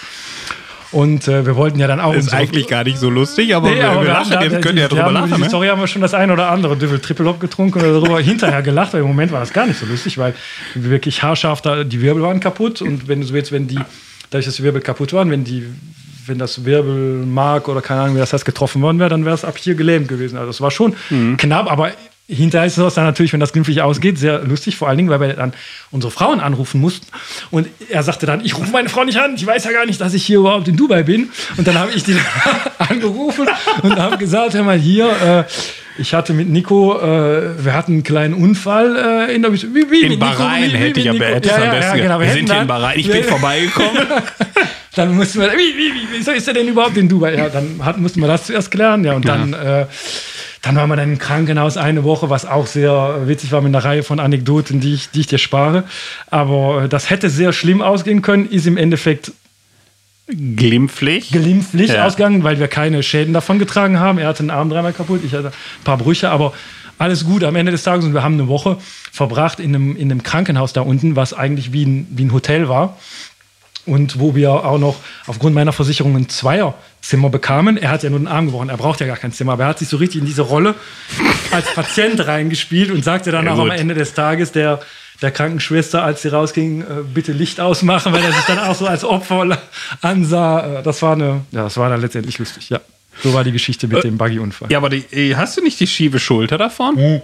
Und äh, wir wollten ja dann auch Ist eigentlich gar nicht so lustig, aber Nee, wir, aber wir lachen, da- können die- ja drüber lachen. Ne? Story haben wir schon das ein oder andere Düvel Triple getrunken oder darüber *laughs* hinterher gelacht, weil im Moment war das gar nicht so lustig, weil wirklich haarscharf da, die Wirbel waren kaputt und wenn du so willst, wenn die, dadurch, dass die Wirbel kaputt waren, wenn die wenn das Wirbelmark oder keine Ahnung, wie das heißt, getroffen worden wäre, dann wäre es ab hier gelähmt gewesen. Also es war schon Mhm. knapp, aber hinterher ist es dann natürlich, wenn das glimpflich ausgeht, sehr lustig, vor allen Dingen, weil wir dann unsere Frauen anrufen mussten. Und er sagte dann, ich rufe meine Frau nicht an, ich weiß ja gar nicht, dass ich hier überhaupt in Dubai bin. Und dann habe ich die *laughs* angerufen und habe gesagt, hör mal hier, äh, ich hatte mit Nico, äh, wir hatten einen kleinen Unfall äh, in der. Wie, wie, In mit Nico, Bahrain wie- hätte ich Nico. hätte es am besten. genau, wir hätten sind hier in Bahrain. Ich wir- bin *laughs* vorbeigekommen. *laughs* dann mussten wir, wie, wie, wie, wieso ist er denn überhaupt in Dubai? Ja, dann hat, mussten wir das zuerst klären, ja, und dann, äh, dann waren wir dann im Krankenhaus eine Woche, was auch sehr witzig war mit einer Reihe von Anekdoten, die ich, die ich dir spare. Aber das hätte sehr schlimm ausgehen können, ist im Endeffekt Glimpflich. glimpflich Ja. ausgegangen, weil wir keine Schäden davon getragen haben. Er hatte einen Arm dreimal kaputt, ich hatte ein paar Brüche, aber alles gut am Ende des Tages. Und wir haben eine Woche verbracht in einem, in einem Krankenhaus da unten, was eigentlich wie ein, wie ein Hotel war. Und wo wir auch noch aufgrund meiner Versicherung ein Zweierzimmer bekamen. Er hat ja nur den Arm gebrochen, er braucht ja gar kein Zimmer. Aber er hat sich so richtig in diese Rolle als Patient *laughs* reingespielt und sagte dann Ja, auch am gut. Ende des Tages der, der Krankenschwester, als sie rausging, äh, bitte Licht ausmachen, weil er sich dann auch so als Opfer ansah. Äh, Das war eine, ja, das war dann letztendlich lustig, ja. So war die Geschichte mit dem Buggy-Unfall. Ja, aber die, äh, hast du nicht die schiefe Schulter davon?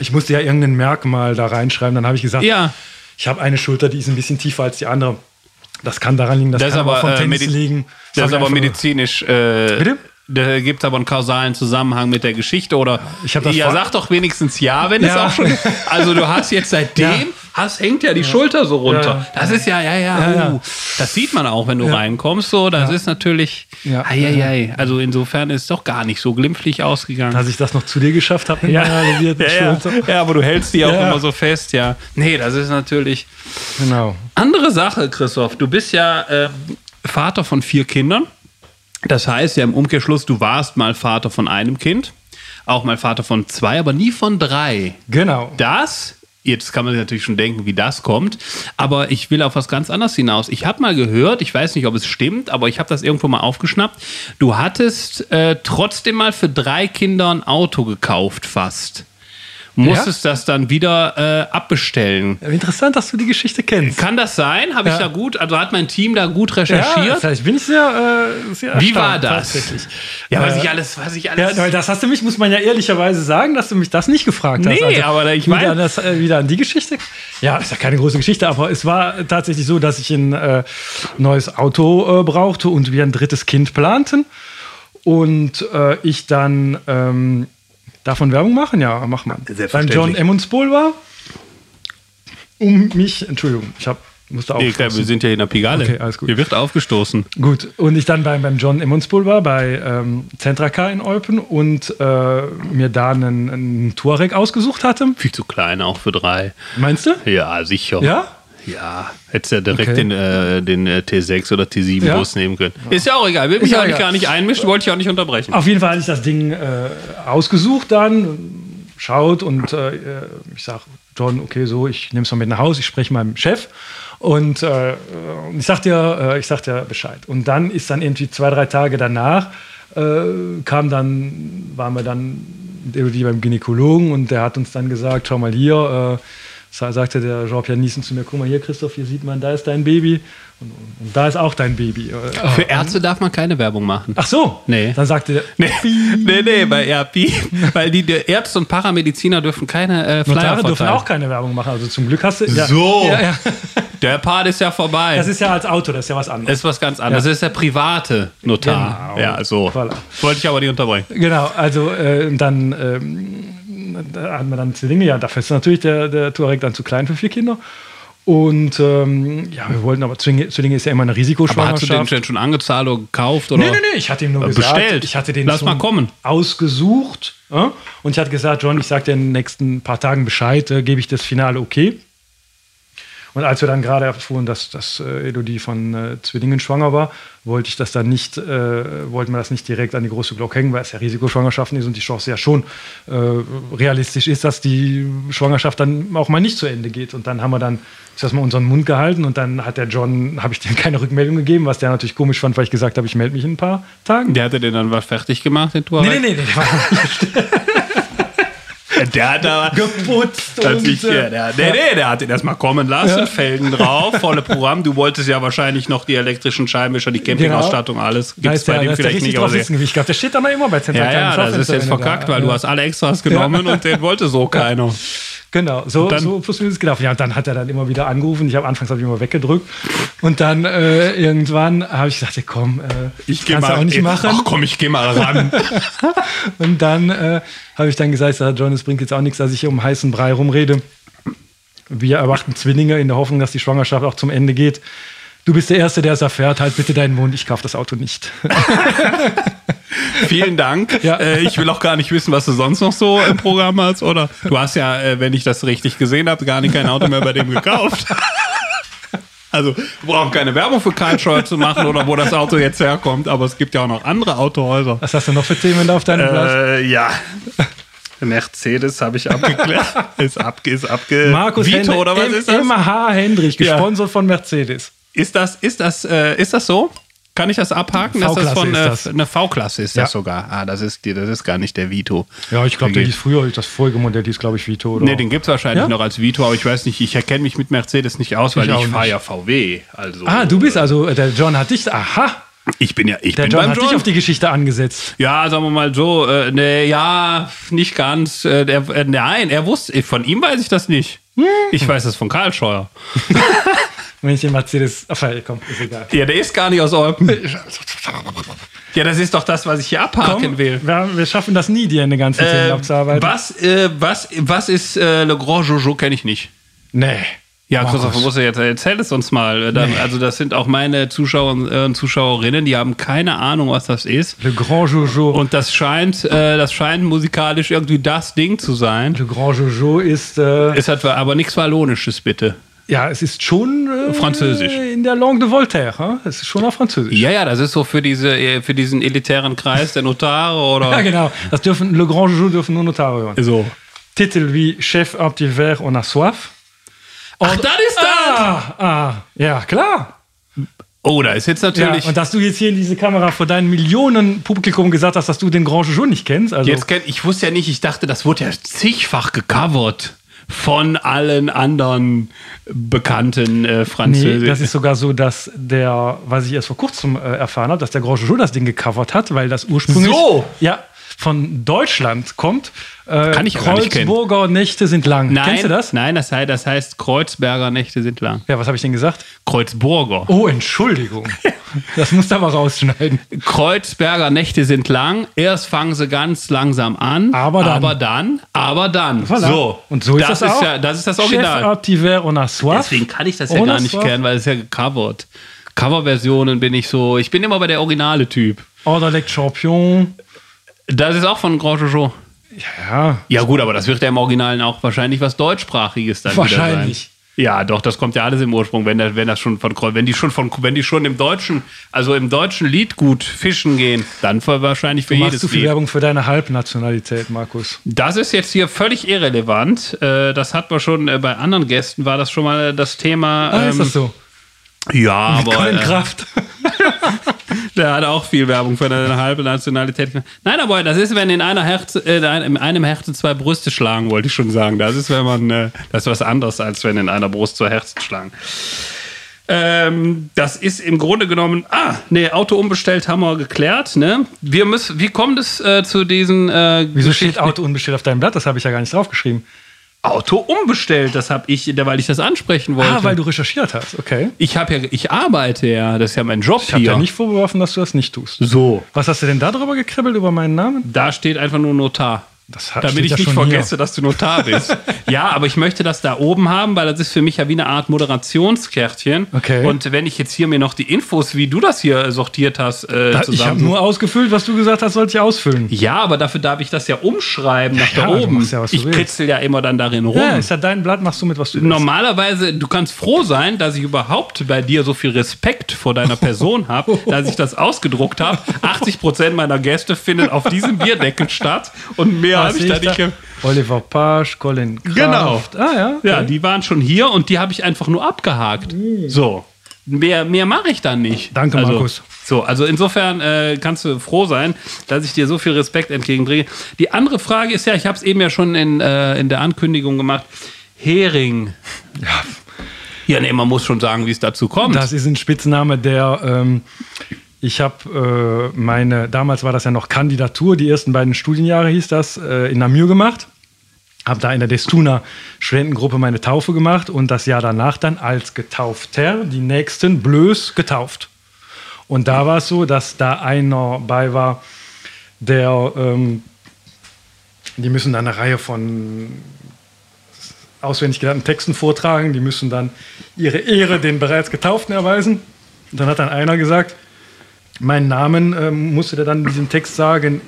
Ich musste ja irgendein Merkmal da reinschreiben, dann habe ich gesagt, Ja. ich habe eine Schulter, die ist ein bisschen tiefer als die andere. Das kann daran liegen, das, Das kann aber, aber, vom äh, Tennis liegen. Das ist aber medizinisch. Äh, Bitte? Da gibt es aber einen kausalen Zusammenhang mit der Geschichte oder. Ich das ja, sag doch wenigstens ja, wenn es Ja. auch schon. Also du hast jetzt seitdem Ja. hast hängt ja die Schulter so runter. Ja, Das ist ja ja ja. Ja, ja. uh, Das sieht man auch, wenn du reinkommst. So, das ist natürlich. Ja. Ei, ei, ei. Also insofern ist es doch gar nicht so glimpflich ausgegangen. Dass ich das noch zu dir geschafft habe ja. Ja, ja. Schulter. ja, aber du hältst die auch Ja. immer so fest, ja. Nee, das ist natürlich. Genau. Andere Sache, Christoph. Du bist ja ähm, Vater von vier Kindern. Das heißt ja im Umkehrschluss, du warst mal Vater von einem Kind, auch mal Vater von zwei, aber nie von drei. Genau. Das, jetzt kann man sich natürlich schon denken, wie das kommt, aber ich will auf was ganz anderes hinaus. Ich habe mal gehört, ich weiß nicht, ob es stimmt, aber ich habe das irgendwo mal aufgeschnappt. Du hattest äh, trotzdem mal für drei Kinder ein Auto gekauft, fast. Musstest das dann wieder äh, abbestellen. Interessant, dass du die Geschichte kennst. Kann das sein? Habe ich Ja. da gut, also hat mein Team da gut Ja, recherchiert? vielleicht bin ich sehr, äh, sehr Wie war das? Tatsächlich. ja, was Äh, ich alles, was ich Ja, alles. weil das hast du mich, muss man ja ehrlicherweise sagen, dass du mich das nicht gefragt hast. Nee, aber ich wieder, mein- an das, äh, wieder an die Geschichte. Ja, ist ja keine große Geschichte, aber es war tatsächlich so, dass ich ein äh, neues Auto äh, brauchte und wir ein drittes Kind planten. Und äh, ich dann ähm, davon Werbung machen, ja, mach man. Beim. John Emmonspool war, um mich, Entschuldigung, ich hab, musste auch. nee, klar, wir sind ja in der Pigale. Okay, alles gut. Hier wird aufgestoßen. Gut, und ich dann beim, beim John Emmonspool war, bei ähm, Centra K in Eupen und äh, mir da einen, einen Touareg ausgesucht hatte. Viel zu klein auch für drei. Meinst du? Ja, sicher. Ja? Ja, hättest ja direkt Okay. den, äh, den äh, T6 oder T7 Ja. Nehmen können. Ist ja auch egal, will mich ja gar nicht einmischen, wollte ich auch nicht unterbrechen. Auf jeden Fall hatte ich das Ding äh, ausgesucht dann, schaut und äh, ich sage, John, okay, so, ich nehme es mal mit nach Hause, ich spreche meinem Chef und äh, ich sag dir, äh, ich sag dir Bescheid. Und dann ist dann irgendwie zwei, drei Tage danach, kam dann, waren wir dann Elodie beim Gynäkologen und der hat uns dann gesagt, schau mal hier, äh, sagte der Jean-Pierre Niesen zu mir, guck mal hier, Christoph, hier sieht man, da ist dein Baby und, und da ist auch dein Baby. Äh, Für Ärzte darf man keine Werbung machen. Ach so, Nee. dann sagte der, Nee, nee, nee, bei RP, weil die, die Ärzte und Paramediziner dürfen keine äh, Flyer Notare dürfen auch keine Werbung machen. Also zum Glück hast du. Ja, So. Ja, ja. Der Part ist ja vorbei. Das ist ja als Auto, das ist ja was anderes. Das ist was ganz anderes. Ja. Das ist der private Notar. Genau. Ja, so. Voilà. Wollte ich aber nicht unterbrechen. Genau, also äh, dann ähm, da hatten wir dann Zwillinge. Ja, dafür ist natürlich der, der Touareg dann zu klein für vier Kinder. Und ähm, ja, wir wollten aber Zwillinge, Zwillinge ist ja immer eine Aber hast du Risikoschwangerschaft. den schon angezahlt oder gekauft? Oder? Nee, nee, nee, ich hatte ihm nur Äh, gesagt, bestellt. ich hatte den Lass mal kommen. ausgesucht. Ja? Und ich hatte gesagt, John, ich sage dir in den nächsten paar Tagen Bescheid, äh, gebe ich das Finale okay. Und als wir dann gerade erfuhren, dass, dass äh, Elodie von äh, Zwillingen schwanger war, wollte ich das dann nicht, äh, wollten wir das nicht direkt an die große Glocke hängen, weil es ja Risikoschwangerschaften ist und die Chance ja schon äh, realistisch ist, dass die Schwangerschaft dann auch mal nicht zu Ende geht. Und dann haben wir dann, ich sag mal, unseren Mund gehalten und dann hat der John, *laughs* habe ich dem keine Rückmeldung gegeben, was der natürlich komisch fand, weil ich gesagt habe, ich melde mich in ein paar Tagen. Der hatte den dann was fertig gemacht, den Touareg? Nee, nee, nee, der war *laughs* *laughs* Der hat da... geputzt und, hier, äh, der, nee, nee, der hat den erstmal kommen lassen, Ja. Felgen drauf, volle Programm. Du wolltest ja wahrscheinlich noch die elektrischen Scheinwischer, die Campingausstattung, alles. Genau. da Gibt's der, bei dem vielleicht nicht, aber gewicht gehabt. Der steht da noch immer bei Zentralen. Ja, ja, das ist jetzt verkackt, weil du hast alle Extras genommen und den wollte so keiner. Genau, so, dann- so plus minus gelaufen. Ja, und dann hat er dann immer wieder angerufen. Ich habe anfangs hab ich immer weggedrückt. Und dann äh, irgendwann habe ich gesagt, ja, komm, äh, Ich gehe mal auch nicht ey, machen. Ach komm, ich geh mal ran. *laughs* Und dann äh, habe ich dann gesagt, sag, John, es bringt jetzt auch nichts, dass ich hier um heißen Brei rumrede. Wir erwarten Zwillinge in der Hoffnung, dass die Schwangerschaft auch zum Ende geht. Du bist der Erste, der es erfährt. Halt bitte deinen Mund. Ich kaufe das Auto nicht. *laughs* Vielen Dank. Ja. Äh, ich will auch gar nicht wissen, was du sonst noch so im Programm hast, oder? Du hast ja, äh, wenn ich das richtig gesehen habe, gar nicht kein Auto mehr bei dem gekauft. *laughs* Also, wir brauchen keine Werbung für Karl Scheuer zu machen oder wo das Auto jetzt herkommt, aber es gibt ja auch noch andere Autohäuser. Was hast du noch für Themen da auf deinem Blatt? Äh, ja. Mercedes habe ich abgeklärt. *laughs* ist, abge, ist abge. Markus Vito Hendrich, oder was M- ist das? MH Hendrich, Ja. gesponsert von Mercedes. Ist das, ist das, äh, ist das so? Kann ich das abhaken? dass das von ist äh, das. eine V-Klasse ist Ja. das sogar. Ah, das ist das ist gar nicht der Vito. Ja, ich glaube, der hieß früher, das vorige Modell hieß, glaube ich, Vito. Oder? Nee, den gibt es wahrscheinlich Ja? noch als Vito, aber ich weiß nicht, ich erkenne mich mit Mercedes nicht aus, weil Ich fahre ja VW. Also, ah, du bist also, äh, der John hat dich, aha, Ich bin ja, ich der bin John beim hat dich auf die Geschichte angesetzt. Ja, sagen wir mal so, äh, ne, ja, nicht ganz. Äh, der, äh, nein, er wusste, von ihm weiß ich das nicht. Hm. Ich weiß das von Karl Scheuer. *laughs* Wenn ich den Mercedes, ach, komm, ist egal. Ja, der ist gar nicht aus Olpen. Ja, das ist doch das, was ich hier abhaken Komm, will. wir, wir schaffen das nie, dir eine ganze Themen Äh, abzuarbeiten. was, äh, was, was ist äh, Le Grand Jojo, kenne ich nicht. Nee. Ja, Markus. Christopher Busse, jetzt erzähl es uns mal. Äh, Dann, Also, das sind auch meine Zuschauer und äh, Zuschauerinnen, die haben keine Ahnung, was das ist. Le Grand Jojo. Und das scheint, äh, das scheint musikalisch irgendwie das Ding zu sein. Le Grand Jojo ist, äh, Es hat aber nichts Wallonisches, bitte. Ja, es ist schon äh, Französisch. In der Langue de Voltaire. Hm? Es ist schon auf Französisch. Ja, ja, das ist so für, diese, äh, für diesen elitären Kreis der Notare *laughs* oder Ja, genau. Das dürfen, Le Grand Jojo dürfen nur Notare hören. so. Titel wie Chef verre, on a soif. Ach, das ist das! Ah, ah, ja, klar. Oh, da ist jetzt Ja, natürlich. und dass du jetzt hier in diese Kamera vor deinem Millionen Publikum gesagt hast, dass du den Grand Jojo nicht kennst. Also, jetzt kenn, ich wusste ja nicht, ich dachte, das wurde ja zigfach gecovert von allen anderen bekannten äh, nee, Französischen. das ist sogar so, dass der, was ich erst vor kurzem äh, erfahren habe, dass der Grand Jojo das Ding gecovert hat, weil das ursprünglich So! ja, von Deutschland kommt. Äh, Kann ich. Kreuzburger Nächte sind lang. Nein, Kennst du das? Nein, das heißt, das heißt Kreuzberger Nächte sind lang. Ja, was habe ich denn gesagt? Kreuzburger. Oh, Entschuldigung. *laughs* das musst du aber rausschneiden. Kreuzberger Nächte sind lang. Erst fangen sie ganz langsam an. Aber dann. Aber dann. Aber dann. Voilà. So. Und so ist das, auch. ja, das ist das Original. Deswegen kann ich das ja gar nicht kennen, weil es ja gecovert. Coverversionen bin ich so. Ich bin immer bei der originale Typ. Orderlect Champion. Das ist auch von Grand Jojo. Ja, Ja, gut, aber das wird ja im Originalen auch wahrscheinlich was deutschsprachiges dann wieder sein. wahrscheinlich. Ja, doch, das kommt ja alles im Ursprung, wenn, wenn das schon von wenn die schon von, wenn die schon im deutschen, also im deutschen Lied gut fischen gehen, dann für, wahrscheinlich für Du machst jedes zu viel Lied. Werbung für deine Halbnationalität, Markus. Das ist jetzt hier völlig irrelevant. Äh, Das hat man schon äh, bei anderen Gästen war das schon mal das Thema. Ah, ist ähm, das so? Ja, aber Colin äh, Kraft. *laughs* der hat auch viel Werbung für eine halbe Nationalität. gemacht. Nein, aber das ist, wenn in einer Herz, äh, in einem Herzen zwei Brüste schlagen, wollte ich schon sagen. Das ist, wenn man, äh, das ist was anderes, als wenn in einer Brust zwei Herzen schlagen. Ähm, das ist im Grunde genommen, ah, nee, Auto umbestellt haben wir geklärt, ne? Wir müssen, wie kommt es äh, zu diesen, äh, Wieso steht Auto unbestellt auf deinem Blatt? Das habe ich ja gar nicht draufgeschrieben. Auto umbestellt? Das habe ich, weil ich das ansprechen wollte. Ah, weil du recherchiert hast, okay. ich habe ja, ich arbeite ja, das ist ja mein Job Ich habe hier. dir nicht vorgeworfen, dass du das nicht tust. so. Was hast du denn da drüber gekribbelt über meinen Namen? Da steht einfach nur Notar. Damit ich ja nicht schon vergesse, dass du Notar bist. *laughs* ja, aber ich möchte das da oben haben, weil das ist für mich ja wie eine Art Moderationskärtchen. Okay. Und wenn ich jetzt hier mir noch die Infos, wie du das hier sortiert hast, äh, Da, ich habe nur ausgefüllt, was du gesagt hast, sollte ich ausfüllen. ja, aber dafür darf ich das ja umschreiben nach Ja, da oben. ja, ich willst. kritzel ja immer dann darin rum. Ja, ist ja dein Blatt, machst du mit, was du willst. Normalerweise, du kannst froh sein, dass ich überhaupt bei dir so viel Respekt vor deiner Person habe, *laughs* dass ich das ausgedruckt habe. 80 Prozent meiner Gäste finden auf diesem Bierdeckel statt und mehr Was habe ich da ich da? Oliver Pasch, Colin Kraft. Genau. Ah ja. Okay. Ja, die waren schon hier und die habe ich einfach nur abgehakt. So. Mehr, mehr mache ich dann nicht. Danke, also, Markus. So, also insofern äh, kannst du froh sein, dass ich dir so viel Respekt entgegenbringe. Die andere Frage ist ja, ich habe es eben ja schon in, äh, in der Ankündigung gemacht, Hering. Ja, Ja, nee, man muss schon sagen, wie es dazu kommt. Das ist ein Spitzname, der ähm, ich habe äh, meine, damals war das ja noch Kandidatur, die ersten beiden Studienjahre hieß das, äh, in Namur gemacht. Habe da in der Destuna Studentengruppe meine Taufe gemacht und das Jahr danach dann als Getaufter die nächsten Blöß getauft. Und da war es so, dass da einer bei war, der, ähm, die müssen dann eine Reihe von auswendig gelernten Texten vortragen, die müssen dann ihre Ehre den bereits Getauften erweisen. Und dann hat dann einer gesagt, meinen Namen ähm, musste der dann in diesem Text sagen,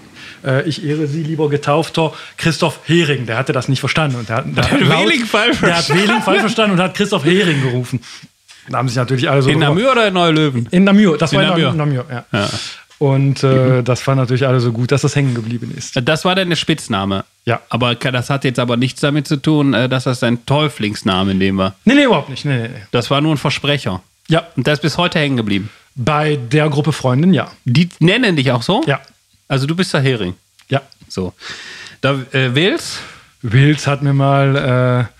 äh, ich ehre Sie, lieber Getaufter Christoph Hering. Der hatte das nicht verstanden. Und der hat, der hat Wehling falsch Der hat Wehling falsch verstanden und hat Christoph Hering gerufen. Da haben sich natürlich alle so in Namur oder in Neulöwen? in Namur, das In war in Namur. Namur, Namur ja. Und äh, das war natürlich alle so gut, dass das hängen geblieben ist. Das war deine Spitzname. Ja. Aber das hat jetzt aber nichts damit zu tun, äh, dass das dein Teuflingsname in dem war. Nee, nee, überhaupt nicht. Nee, nee, nee. Das war nur ein Versprecher. Ja, Und das ist bis heute hängen geblieben. Bei der Gruppe Freundin, ja. Die nennen dich auch so? Ja, Also du bist der Hering. ja. So. Da äh, Wils, Wils hat mir mal, äh,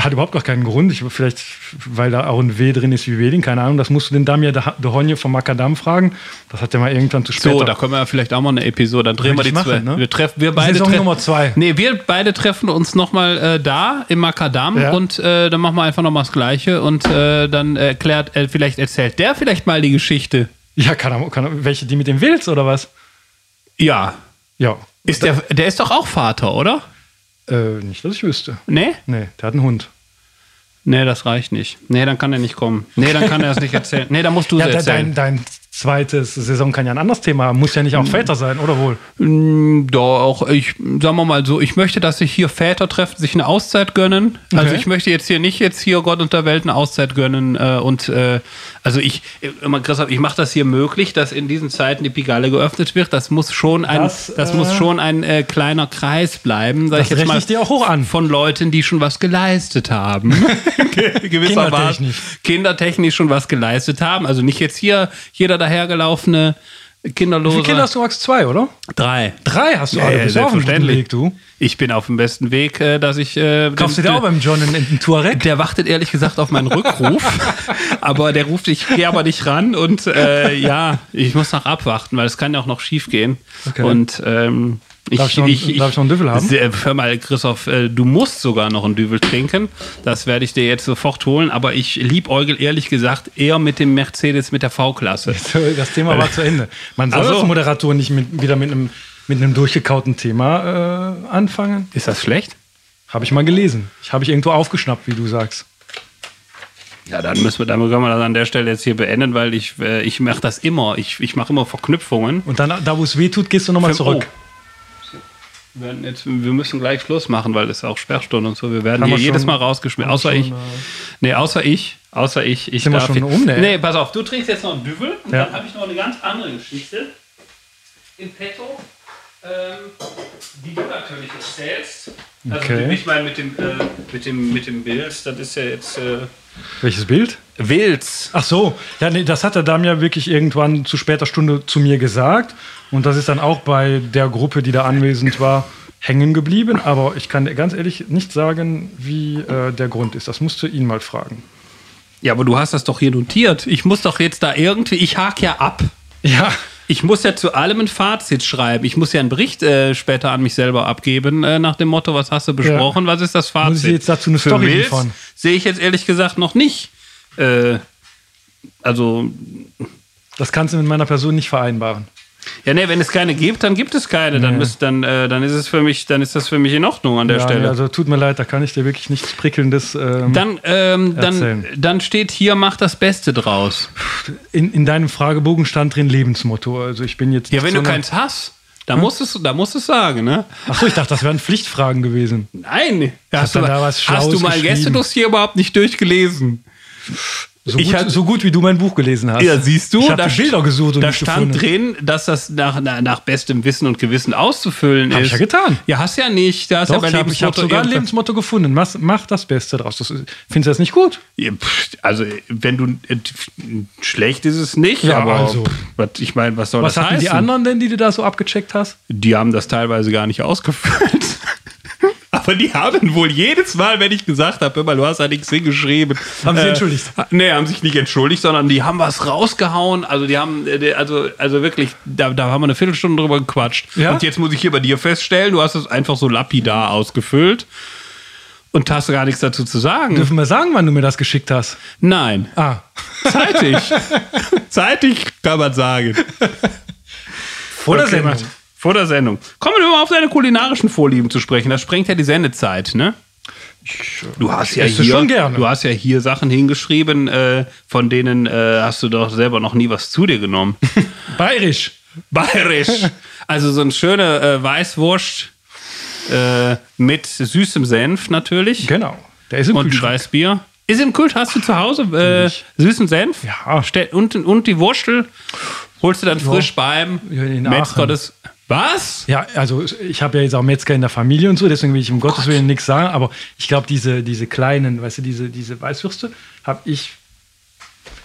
hat überhaupt gar keinen Grund, ich, vielleicht weil da auch ein W drin ist wie Weding, keine Ahnung, das musst du den Damir de Honje vom Makadam fragen. Das hat er mal irgendwann zu spät. so, da können wir vielleicht auch mal eine Episode, dann drehen wir die ich zwei. machen, ne? Wir treffen, wir beide Saison Nummer zwei. Nee, wir beide treffen uns nochmal äh, da im Makadam Ja. und äh, dann machen wir einfach nochmal das Gleiche und äh, dann erklärt, äh, vielleicht erzählt der vielleicht mal die Geschichte. ja, kann er, kann welche, die mit dem Wils oder was? Ja. Ja. Ist der, der ist doch auch Vater, oder? Äh, nicht, dass ich wüsste. Nee? Nee, der hat einen Hund. Nee, das reicht nicht. Nee, dann kann er nicht kommen. Nee, dann kann er es nicht erzählen. Nee, dann musst du *laughs* es Ja, erzählen. dein, dein zweites Saison kann ja ein anderes Thema haben. Muss ja nicht auch Väter sein, oder wohl? Mm, Doch, ich, sagen wir mal so, ich möchte, dass sich hier Väter treffen, sich eine Auszeit gönnen. Also Okay. ich möchte jetzt hier nicht jetzt hier Gott und der Welt eine Auszeit gönnen. Äh, und äh, also ich, immer Christoph, ich mache das hier möglich, dass in diesen Zeiten die Pigale geöffnet wird. Das muss schon ein, das, Das, muss äh, schon ein äh, kleiner Kreis bleiben, sag Das ich jetzt rechne mal. ich dir auch hoch an. Von Leuten, die schon was geleistet haben. *laughs* *laughs* Gewissermaßen. Kindertechnisch. Kindertechnisch schon was geleistet haben. Also nicht jetzt hier jeder dahergelaufene kinderlose. Wie viele Kinder hast du, Max? Zwei, oder? Drei. Drei hast du Ja, alle. ja, Bist du auf dem selbstverständlich. Weg, du. Ich bin auf dem besten Weg, äh, dass ich. Äh, Kaufst du dir auch beim John einen, einen Touareg? der wartet ehrlich gesagt auf meinen Rückruf, *laughs* aber der ruft, ich gehe aber nicht ran und äh, ja, ich muss noch abwarten, weil es kann ja auch noch schief gehen. Okay. Und ähm, Darf ich noch einen- darf ich noch einen Düffel haben? Hör mal, Christoph, äh, du musst sogar noch einen Düvel trinken. Das werde ich dir jetzt sofort holen, aber ich liebäugel ehrlich gesagt eher mit dem Mercedes mit der V-Klasse. *laughs* Das Thema war zu Ende. Man soll Ach so. als Moderator nicht mit, wieder mit einem, mit einem durchgekauten Thema äh, anfangen. Ist das schlecht? Habe ich mal gelesen. Ich habe ich irgendwo aufgeschnappt, wie du sagst. Ja, dann müssen wir, dann können wir das an der Stelle jetzt hier beenden, weil ich, äh, ich mache das immer. Ich, ich mache immer Verknüpfungen. Und dann, da wo es weh tut, gehst du nochmal zurück. Wir, werden jetzt, wir müssen gleich Schluss machen, weil es ist auch Sperrstunde und so. Wir werden Haben hier wir jedes schon- Mal rausgeschmissen. wir Außer schon, ich. äh, Nee, außer ich. Außer ich. Ich Sind wir darf schon hier- um, ne? Nee, pass auf. Du trinkst jetzt noch einen Düvel und Ja. dann habe ich noch eine ganz andere Geschichte im Petto, ähm, die du natürlich erzählst. Also Okay. ich meine mit dem, äh, mit dem, mit dem Bild, das ist ja jetzt äh, Welches Bild? Wilds. Ach so, ja, nee, das hat der Dam ja wirklich irgendwann zu später Stunde zu mir gesagt. Und das ist dann auch bei der Gruppe, die da anwesend war, hängen geblieben. Aber ich kann dir ganz ehrlich nicht sagen, wie äh, der Grund ist. Das musst du ihn mal fragen. Ja, aber du hast das doch hier notiert. Ich muss doch jetzt da irgendwie, ich hake ja ab. Ja, Ich muss ja zu allem ein Fazit schreiben. Ich muss ja einen Bericht äh, später an mich selber abgeben, äh, nach dem Motto, was hast du besprochen, was ist das Fazit? Muss ich jetzt dazu eine Für Story Mills liefern? Sehe ich jetzt ehrlich gesagt noch nicht. Äh, also, das kannst du mit meiner Person nicht vereinbaren. Ja, nee, wenn es keine gibt, dann gibt es keine. Dann, Nee. müsst, dann, äh, dann ist es für mich, dann ist das für mich in Ordnung an der Ja, Stelle. nee, also tut mir leid, da kann ich dir wirklich nichts Prickelndes. Ähm, dann, ähm, dann, Erzählen. dann steht hier, mach das Beste draus. in, in deinem Fragebogen stand drin Lebensmotto. Also ich bin jetzt. Ja, wenn so du keins hast, dann musst du da musst du es sagen, ne? Ach so, ich dachte, das wären Pflichtfragen gewesen. Nein. Hast dann du, da was hast Schlaues du mein? Gästedossier überhaupt nicht durchgelesen? So, Ich gut, hatte- so gut wie du mein Buch gelesen hast. Ja, siehst du, Ich da Bilder gesucht und Da stand gefunden. drin, dass das nach, nach, nach bestem Wissen und Gewissen auszufüllen Hab ist. ich ja getan. Ja, hast ja nicht. Da hast ja Doch, bei ich habe hab Lebensmotto sogar ein Lebensmotto gefunden. Mach, mach das Beste draus. Das, findest du das nicht gut? Ja, pff, Also, wenn du. äh, Schlecht ist es nicht, Ja, aber. also. pff, was, ich meine, was soll Was das hatten heißen? die anderen denn, die du da so abgecheckt hast? Die haben das teilweise gar nicht ausgefüllt. *laughs* Aber die haben wohl jedes Mal, wenn ich gesagt habe, immer, du hast da nichts hingeschrieben. Haben sie entschuldigt? Nee, haben sich nicht entschuldigt, sondern die haben was rausgehauen. Also die haben, äh, also, also wirklich, da, da haben wir eine Viertelstunde drüber gequatscht. Ja? Und jetzt muss ich hier bei dir feststellen, du hast es einfach so lapidar ausgefüllt und hast gar nichts dazu zu sagen. Dürfen wir sagen, wann du mir das geschickt hast? Nein. Ah, Zeitig. *laughs* Zeitig kann man sagen. vor der Okay, Sendung. Vor der Sendung. Kommen wir mal auf deine kulinarischen Vorlieben zu sprechen. Das sprengt ja die Sendezeit, ne? Du hast ja hier, du hast ja hier Sachen hingeschrieben, äh, von denen äh, hast du doch selber noch nie was zu dir genommen. *laughs* Bayerisch. Bayerisch. Also so eine schöne äh, Weißwurst äh, mit süßem Senf natürlich Genau. Der ist im und ein Kühlschrank. Weißbier. Ist im Kult, hast du zu Hause äh, süßen Senf? Ja. Und, und die Wurstel holst du dann frisch beim Ja, Metzger des. Was? Ja, also ich habe ja jetzt auch Metzger in der Familie und so, deswegen will ich um Gottes Willen nichts sagen, aber ich glaube, diese, diese kleinen, weißt du, diese, diese Weißwürste habe ich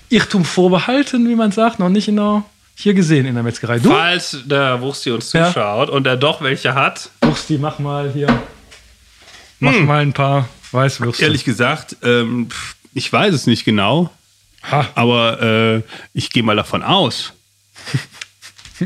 Irrtum vorbehalten, wie man sagt, noch nicht in der, hier gesehen in der Metzgerei. Du, Falls der Wursti uns Ja. zuschaut und er doch welche hat, Wursti, mach mal hier, mach mal ein paar Weißwürste. ehrlich gesagt, ähm, ich weiß es nicht genau, Ha. aber äh, ich gehe mal davon aus. *laughs*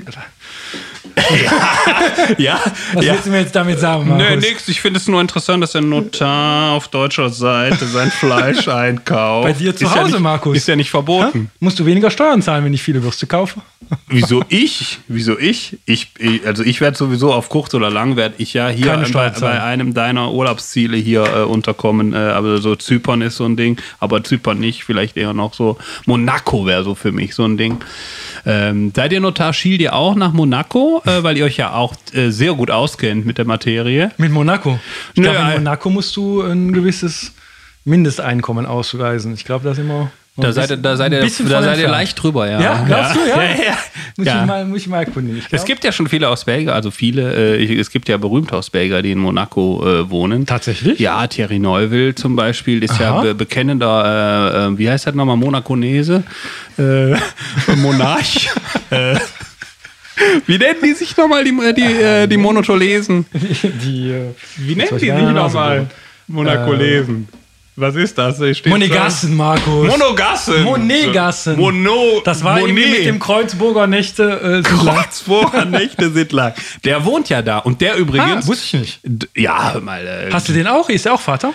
*laughs* ja, Was ja. willst du mir jetzt damit sagen, Nö, Markus? nix. Ich finde es nur interessant, dass der Notar auf deutscher Seite sein Fleisch *laughs* einkauft. Bei dir zu ist ja Hause, nicht, Markus. Ist ja nicht Ha? verboten. Musst du weniger Steuern zahlen, wenn ich viele Würste kaufe? Wieso ich? Wieso ich? Ich, ich also ich werde sowieso auf kurz oder lang werde ich ja hier bei, bei einem deiner Urlaubsziele hier äh, unterkommen. Äh, aber so Zypern ist so ein Ding, aber Zypern nicht. Vielleicht eher noch so Monaco wäre so für mich so ein Ding. Ähm, seid ihr Notar schielt ihr auch nach Monaco, äh, weil ihr euch ja auch äh, sehr gut auskennt mit der Materie. Mit Monaco. Ich Nö, glaube, in Monaco musst du ein gewisses Mindesteinkommen ausweisen. Ich glaube, das ist immer. Da seid ihr, da seid ihr, da seid ihr leicht drüber, ja. Ja, glaubst du, ja? ja, ja. Muss, Ja. Ich mal, muss ich mal erkundigen. Es gibt ja schon viele aus Belgien, also viele, äh, es gibt ja berühmte aus Belgien, die in Monaco äh, wohnen. Tatsächlich? Ja, Thierry Neuville zum Beispiel ist ja Aha. be bekennender, äh, äh, wie heißt das nochmal, Monaconese? Äh, *laughs* Monarch. äh, wie nennen die sich nochmal, die, äh, die, äh, die Monotolesen? *laughs* die, äh, Wie nennen die ich sich Nase nochmal? bohren. Was ist das? Monegassen, Markus. Monogassen. Monegassen. Mono. Das war Monet. irgendwie mit dem Kreuzburger Nächte. Äh. Kreuzburger Nächte lang. Der wohnt ja da. Und der ah, übrigens. wusste ich nicht. Ja, mal. Äh, Hast du den auch? Ist der auch Vater?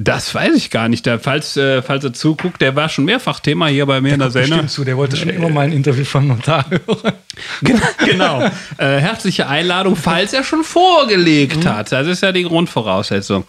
Das weiß ich gar nicht. Da, falls, äh, falls er zuguckt, der war schon mehrfach Thema hier bei mir in der Sendung. Zu. Der wollte schon immer mal ein Interview von Notar *laughs* hören. genau. Äh, herzliche Einladung, falls er schon vorgelegt hat. Das ist ja die Grundvoraussetzung.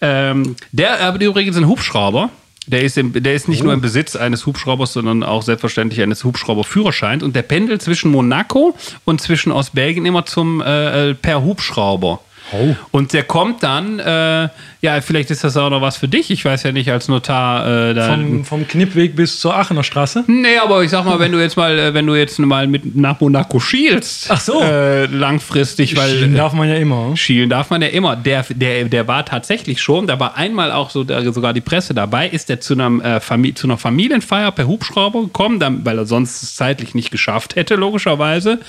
Ähm, der hat übrigens einen Hubschrauber. Der ist, im, der ist nicht nur im Besitz eines Hubschraubers, sondern auch selbstverständlich eines Hubschrauberführerscheins. Und der pendelt zwischen Monaco und zwischen Ostbelgien immer zum äh, äh, per Hubschrauber. Oh. Und der kommt dann, äh, ja, vielleicht ist das auch noch was für dich. Ich weiß ja nicht, als Notar äh, da. Vom, vom Knippweg bis zur Aachener Straße. Nee, aber ich sag mal, wenn du jetzt mal, äh, wenn du jetzt mal mit nach Monaco schielst, Ach so. äh, langfristig, weil Schielen darf man ja immer. Schielen darf man ja immer. Der, der, der war tatsächlich schon, da war einmal auch so sogar die Presse dabei, ist der zu, einem, äh, Famili zu einer Familienfeier per Hubschrauber gekommen, dann, weil er sonst es zeitlich nicht geschafft hätte, logischerweise.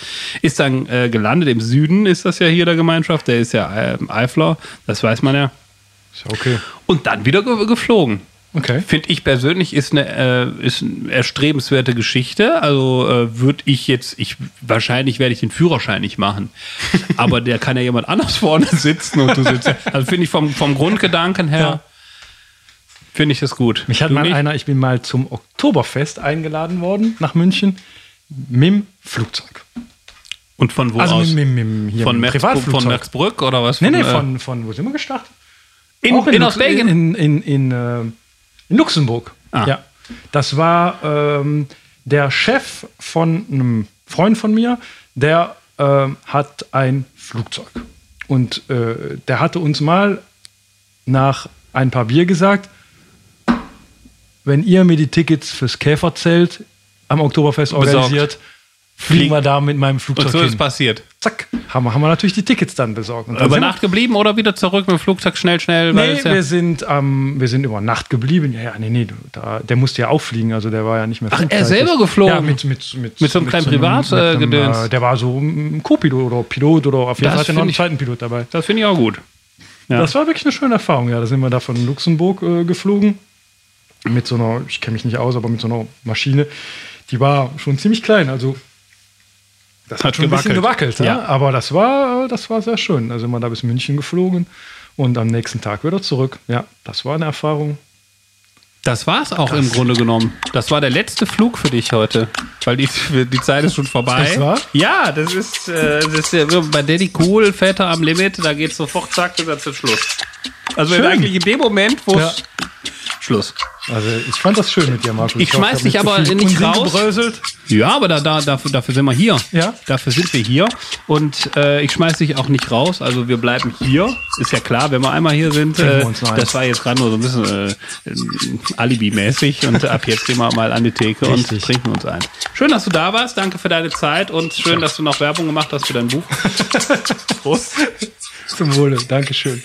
Ist dann äh, gelandet im Süden, ist das ja hier der Gemeinschaft, der ist ja äh, Eifler, das weiß man ja. Ist ja okay. Und dann wieder ge geflogen. Okay. Finde ich persönlich ist eine, äh, ist eine erstrebenswerte Geschichte. Also äh, würde ich jetzt, ich wahrscheinlich werde ich den Führerschein nicht machen. *laughs* Aber der kann ja jemand anders vorne sitzen und du sitzt. Also finde ich vom, vom Grundgedanken her, Ja. finde ich das gut. Mich hat Du mal nicht? einer, ich bin mal zum Oktoberfest eingeladen worden nach München mit dem Flugzeug. Und von wo Also aus? mit, mit, mit hier von, mit dem Merz, von Merzbrück oder was? Nee, nee, äh, von, von wo sind wir gestartet? in, Auch in, Lux- Ostbelgien. In, in, in, äh, in Luxemburg. Ah. Ja. Das war ähm, der Chef von einem Freund von mir, der ähm, hat ein Flugzeug. Und äh, der hatte uns mal nach ein paar Bier gesagt, wenn ihr mir die Tickets fürs Käferzelt am Oktoberfest Besorgt. Fliegen Flieg- wir da mit meinem Flugzeug und so ist hin. passiert. Zack, haben wir, haben wir natürlich die Tickets dann besorgt. Und dann Über Nacht geblieben oder wieder zurück mit dem Flugzeug schnell, schnell? Nee, ja, wir sind, ähm, wir sind über Nacht geblieben. Ja, ja, nee, nee, da, der musste ja auch fliegen, also der war ja nicht mehr Ach, er selber geflogen? Ja, mit, mit, mit, Mit so einem kleinen Privat- mit äh, Der war so ein Co-Pilot oder Pilot oder auf jeden Fall hatte er noch einen zweiten Pilot dabei. das finde ich auch gut. Ja. Das war wirklich eine schöne Erfahrung. Ja, da sind wir da von Luxemburg äh, geflogen. Mit so einer, ich kenne mich nicht aus, aber mit so einer Maschine. Die war schon ziemlich klein. Also das hat, schon ein bisschen gewackelt. gewackelt. Ja. Ja. Aber das war, das war sehr schön. Sind wir da bis München geflogen und am nächsten Tag wieder zurück. Ja, das war eine Erfahrung. Das war's auch im Grunde genommen. Das war der letzte Flug für dich heute. Weil die, die Zeit ist schon vorbei. Echt wahr? Ja, das ist, äh, das ist ja bei Daddy Cool, Väter am Limit, da geht's sofort zack, bis zum Schluss. Also eigentlich in dem Moment, wo Ja. Schluss. Also ich fand das schön mit dir, Markus. Ich hoffe, schmeiß dich aber nicht Unsinn raus. gebröselt. Ja, aber da, da, dafür, dafür sind wir hier. Ja. Dafür sind wir hier. Und äh, ich schmeiß dich auch nicht raus. Also wir bleiben hier. Ist ja klar, wenn wir einmal hier sind. Äh, das war jetzt gerade nur so ein bisschen äh, Alibi-mäßig. Und ab jetzt gehen wir mal an die Theke Richtig. und trinken uns ein. Schön, dass du da warst. Danke für deine Zeit und schön, dass du noch Werbung gemacht hast für dein Buch. *laughs* Prost. Zum Wohle. Dankeschön.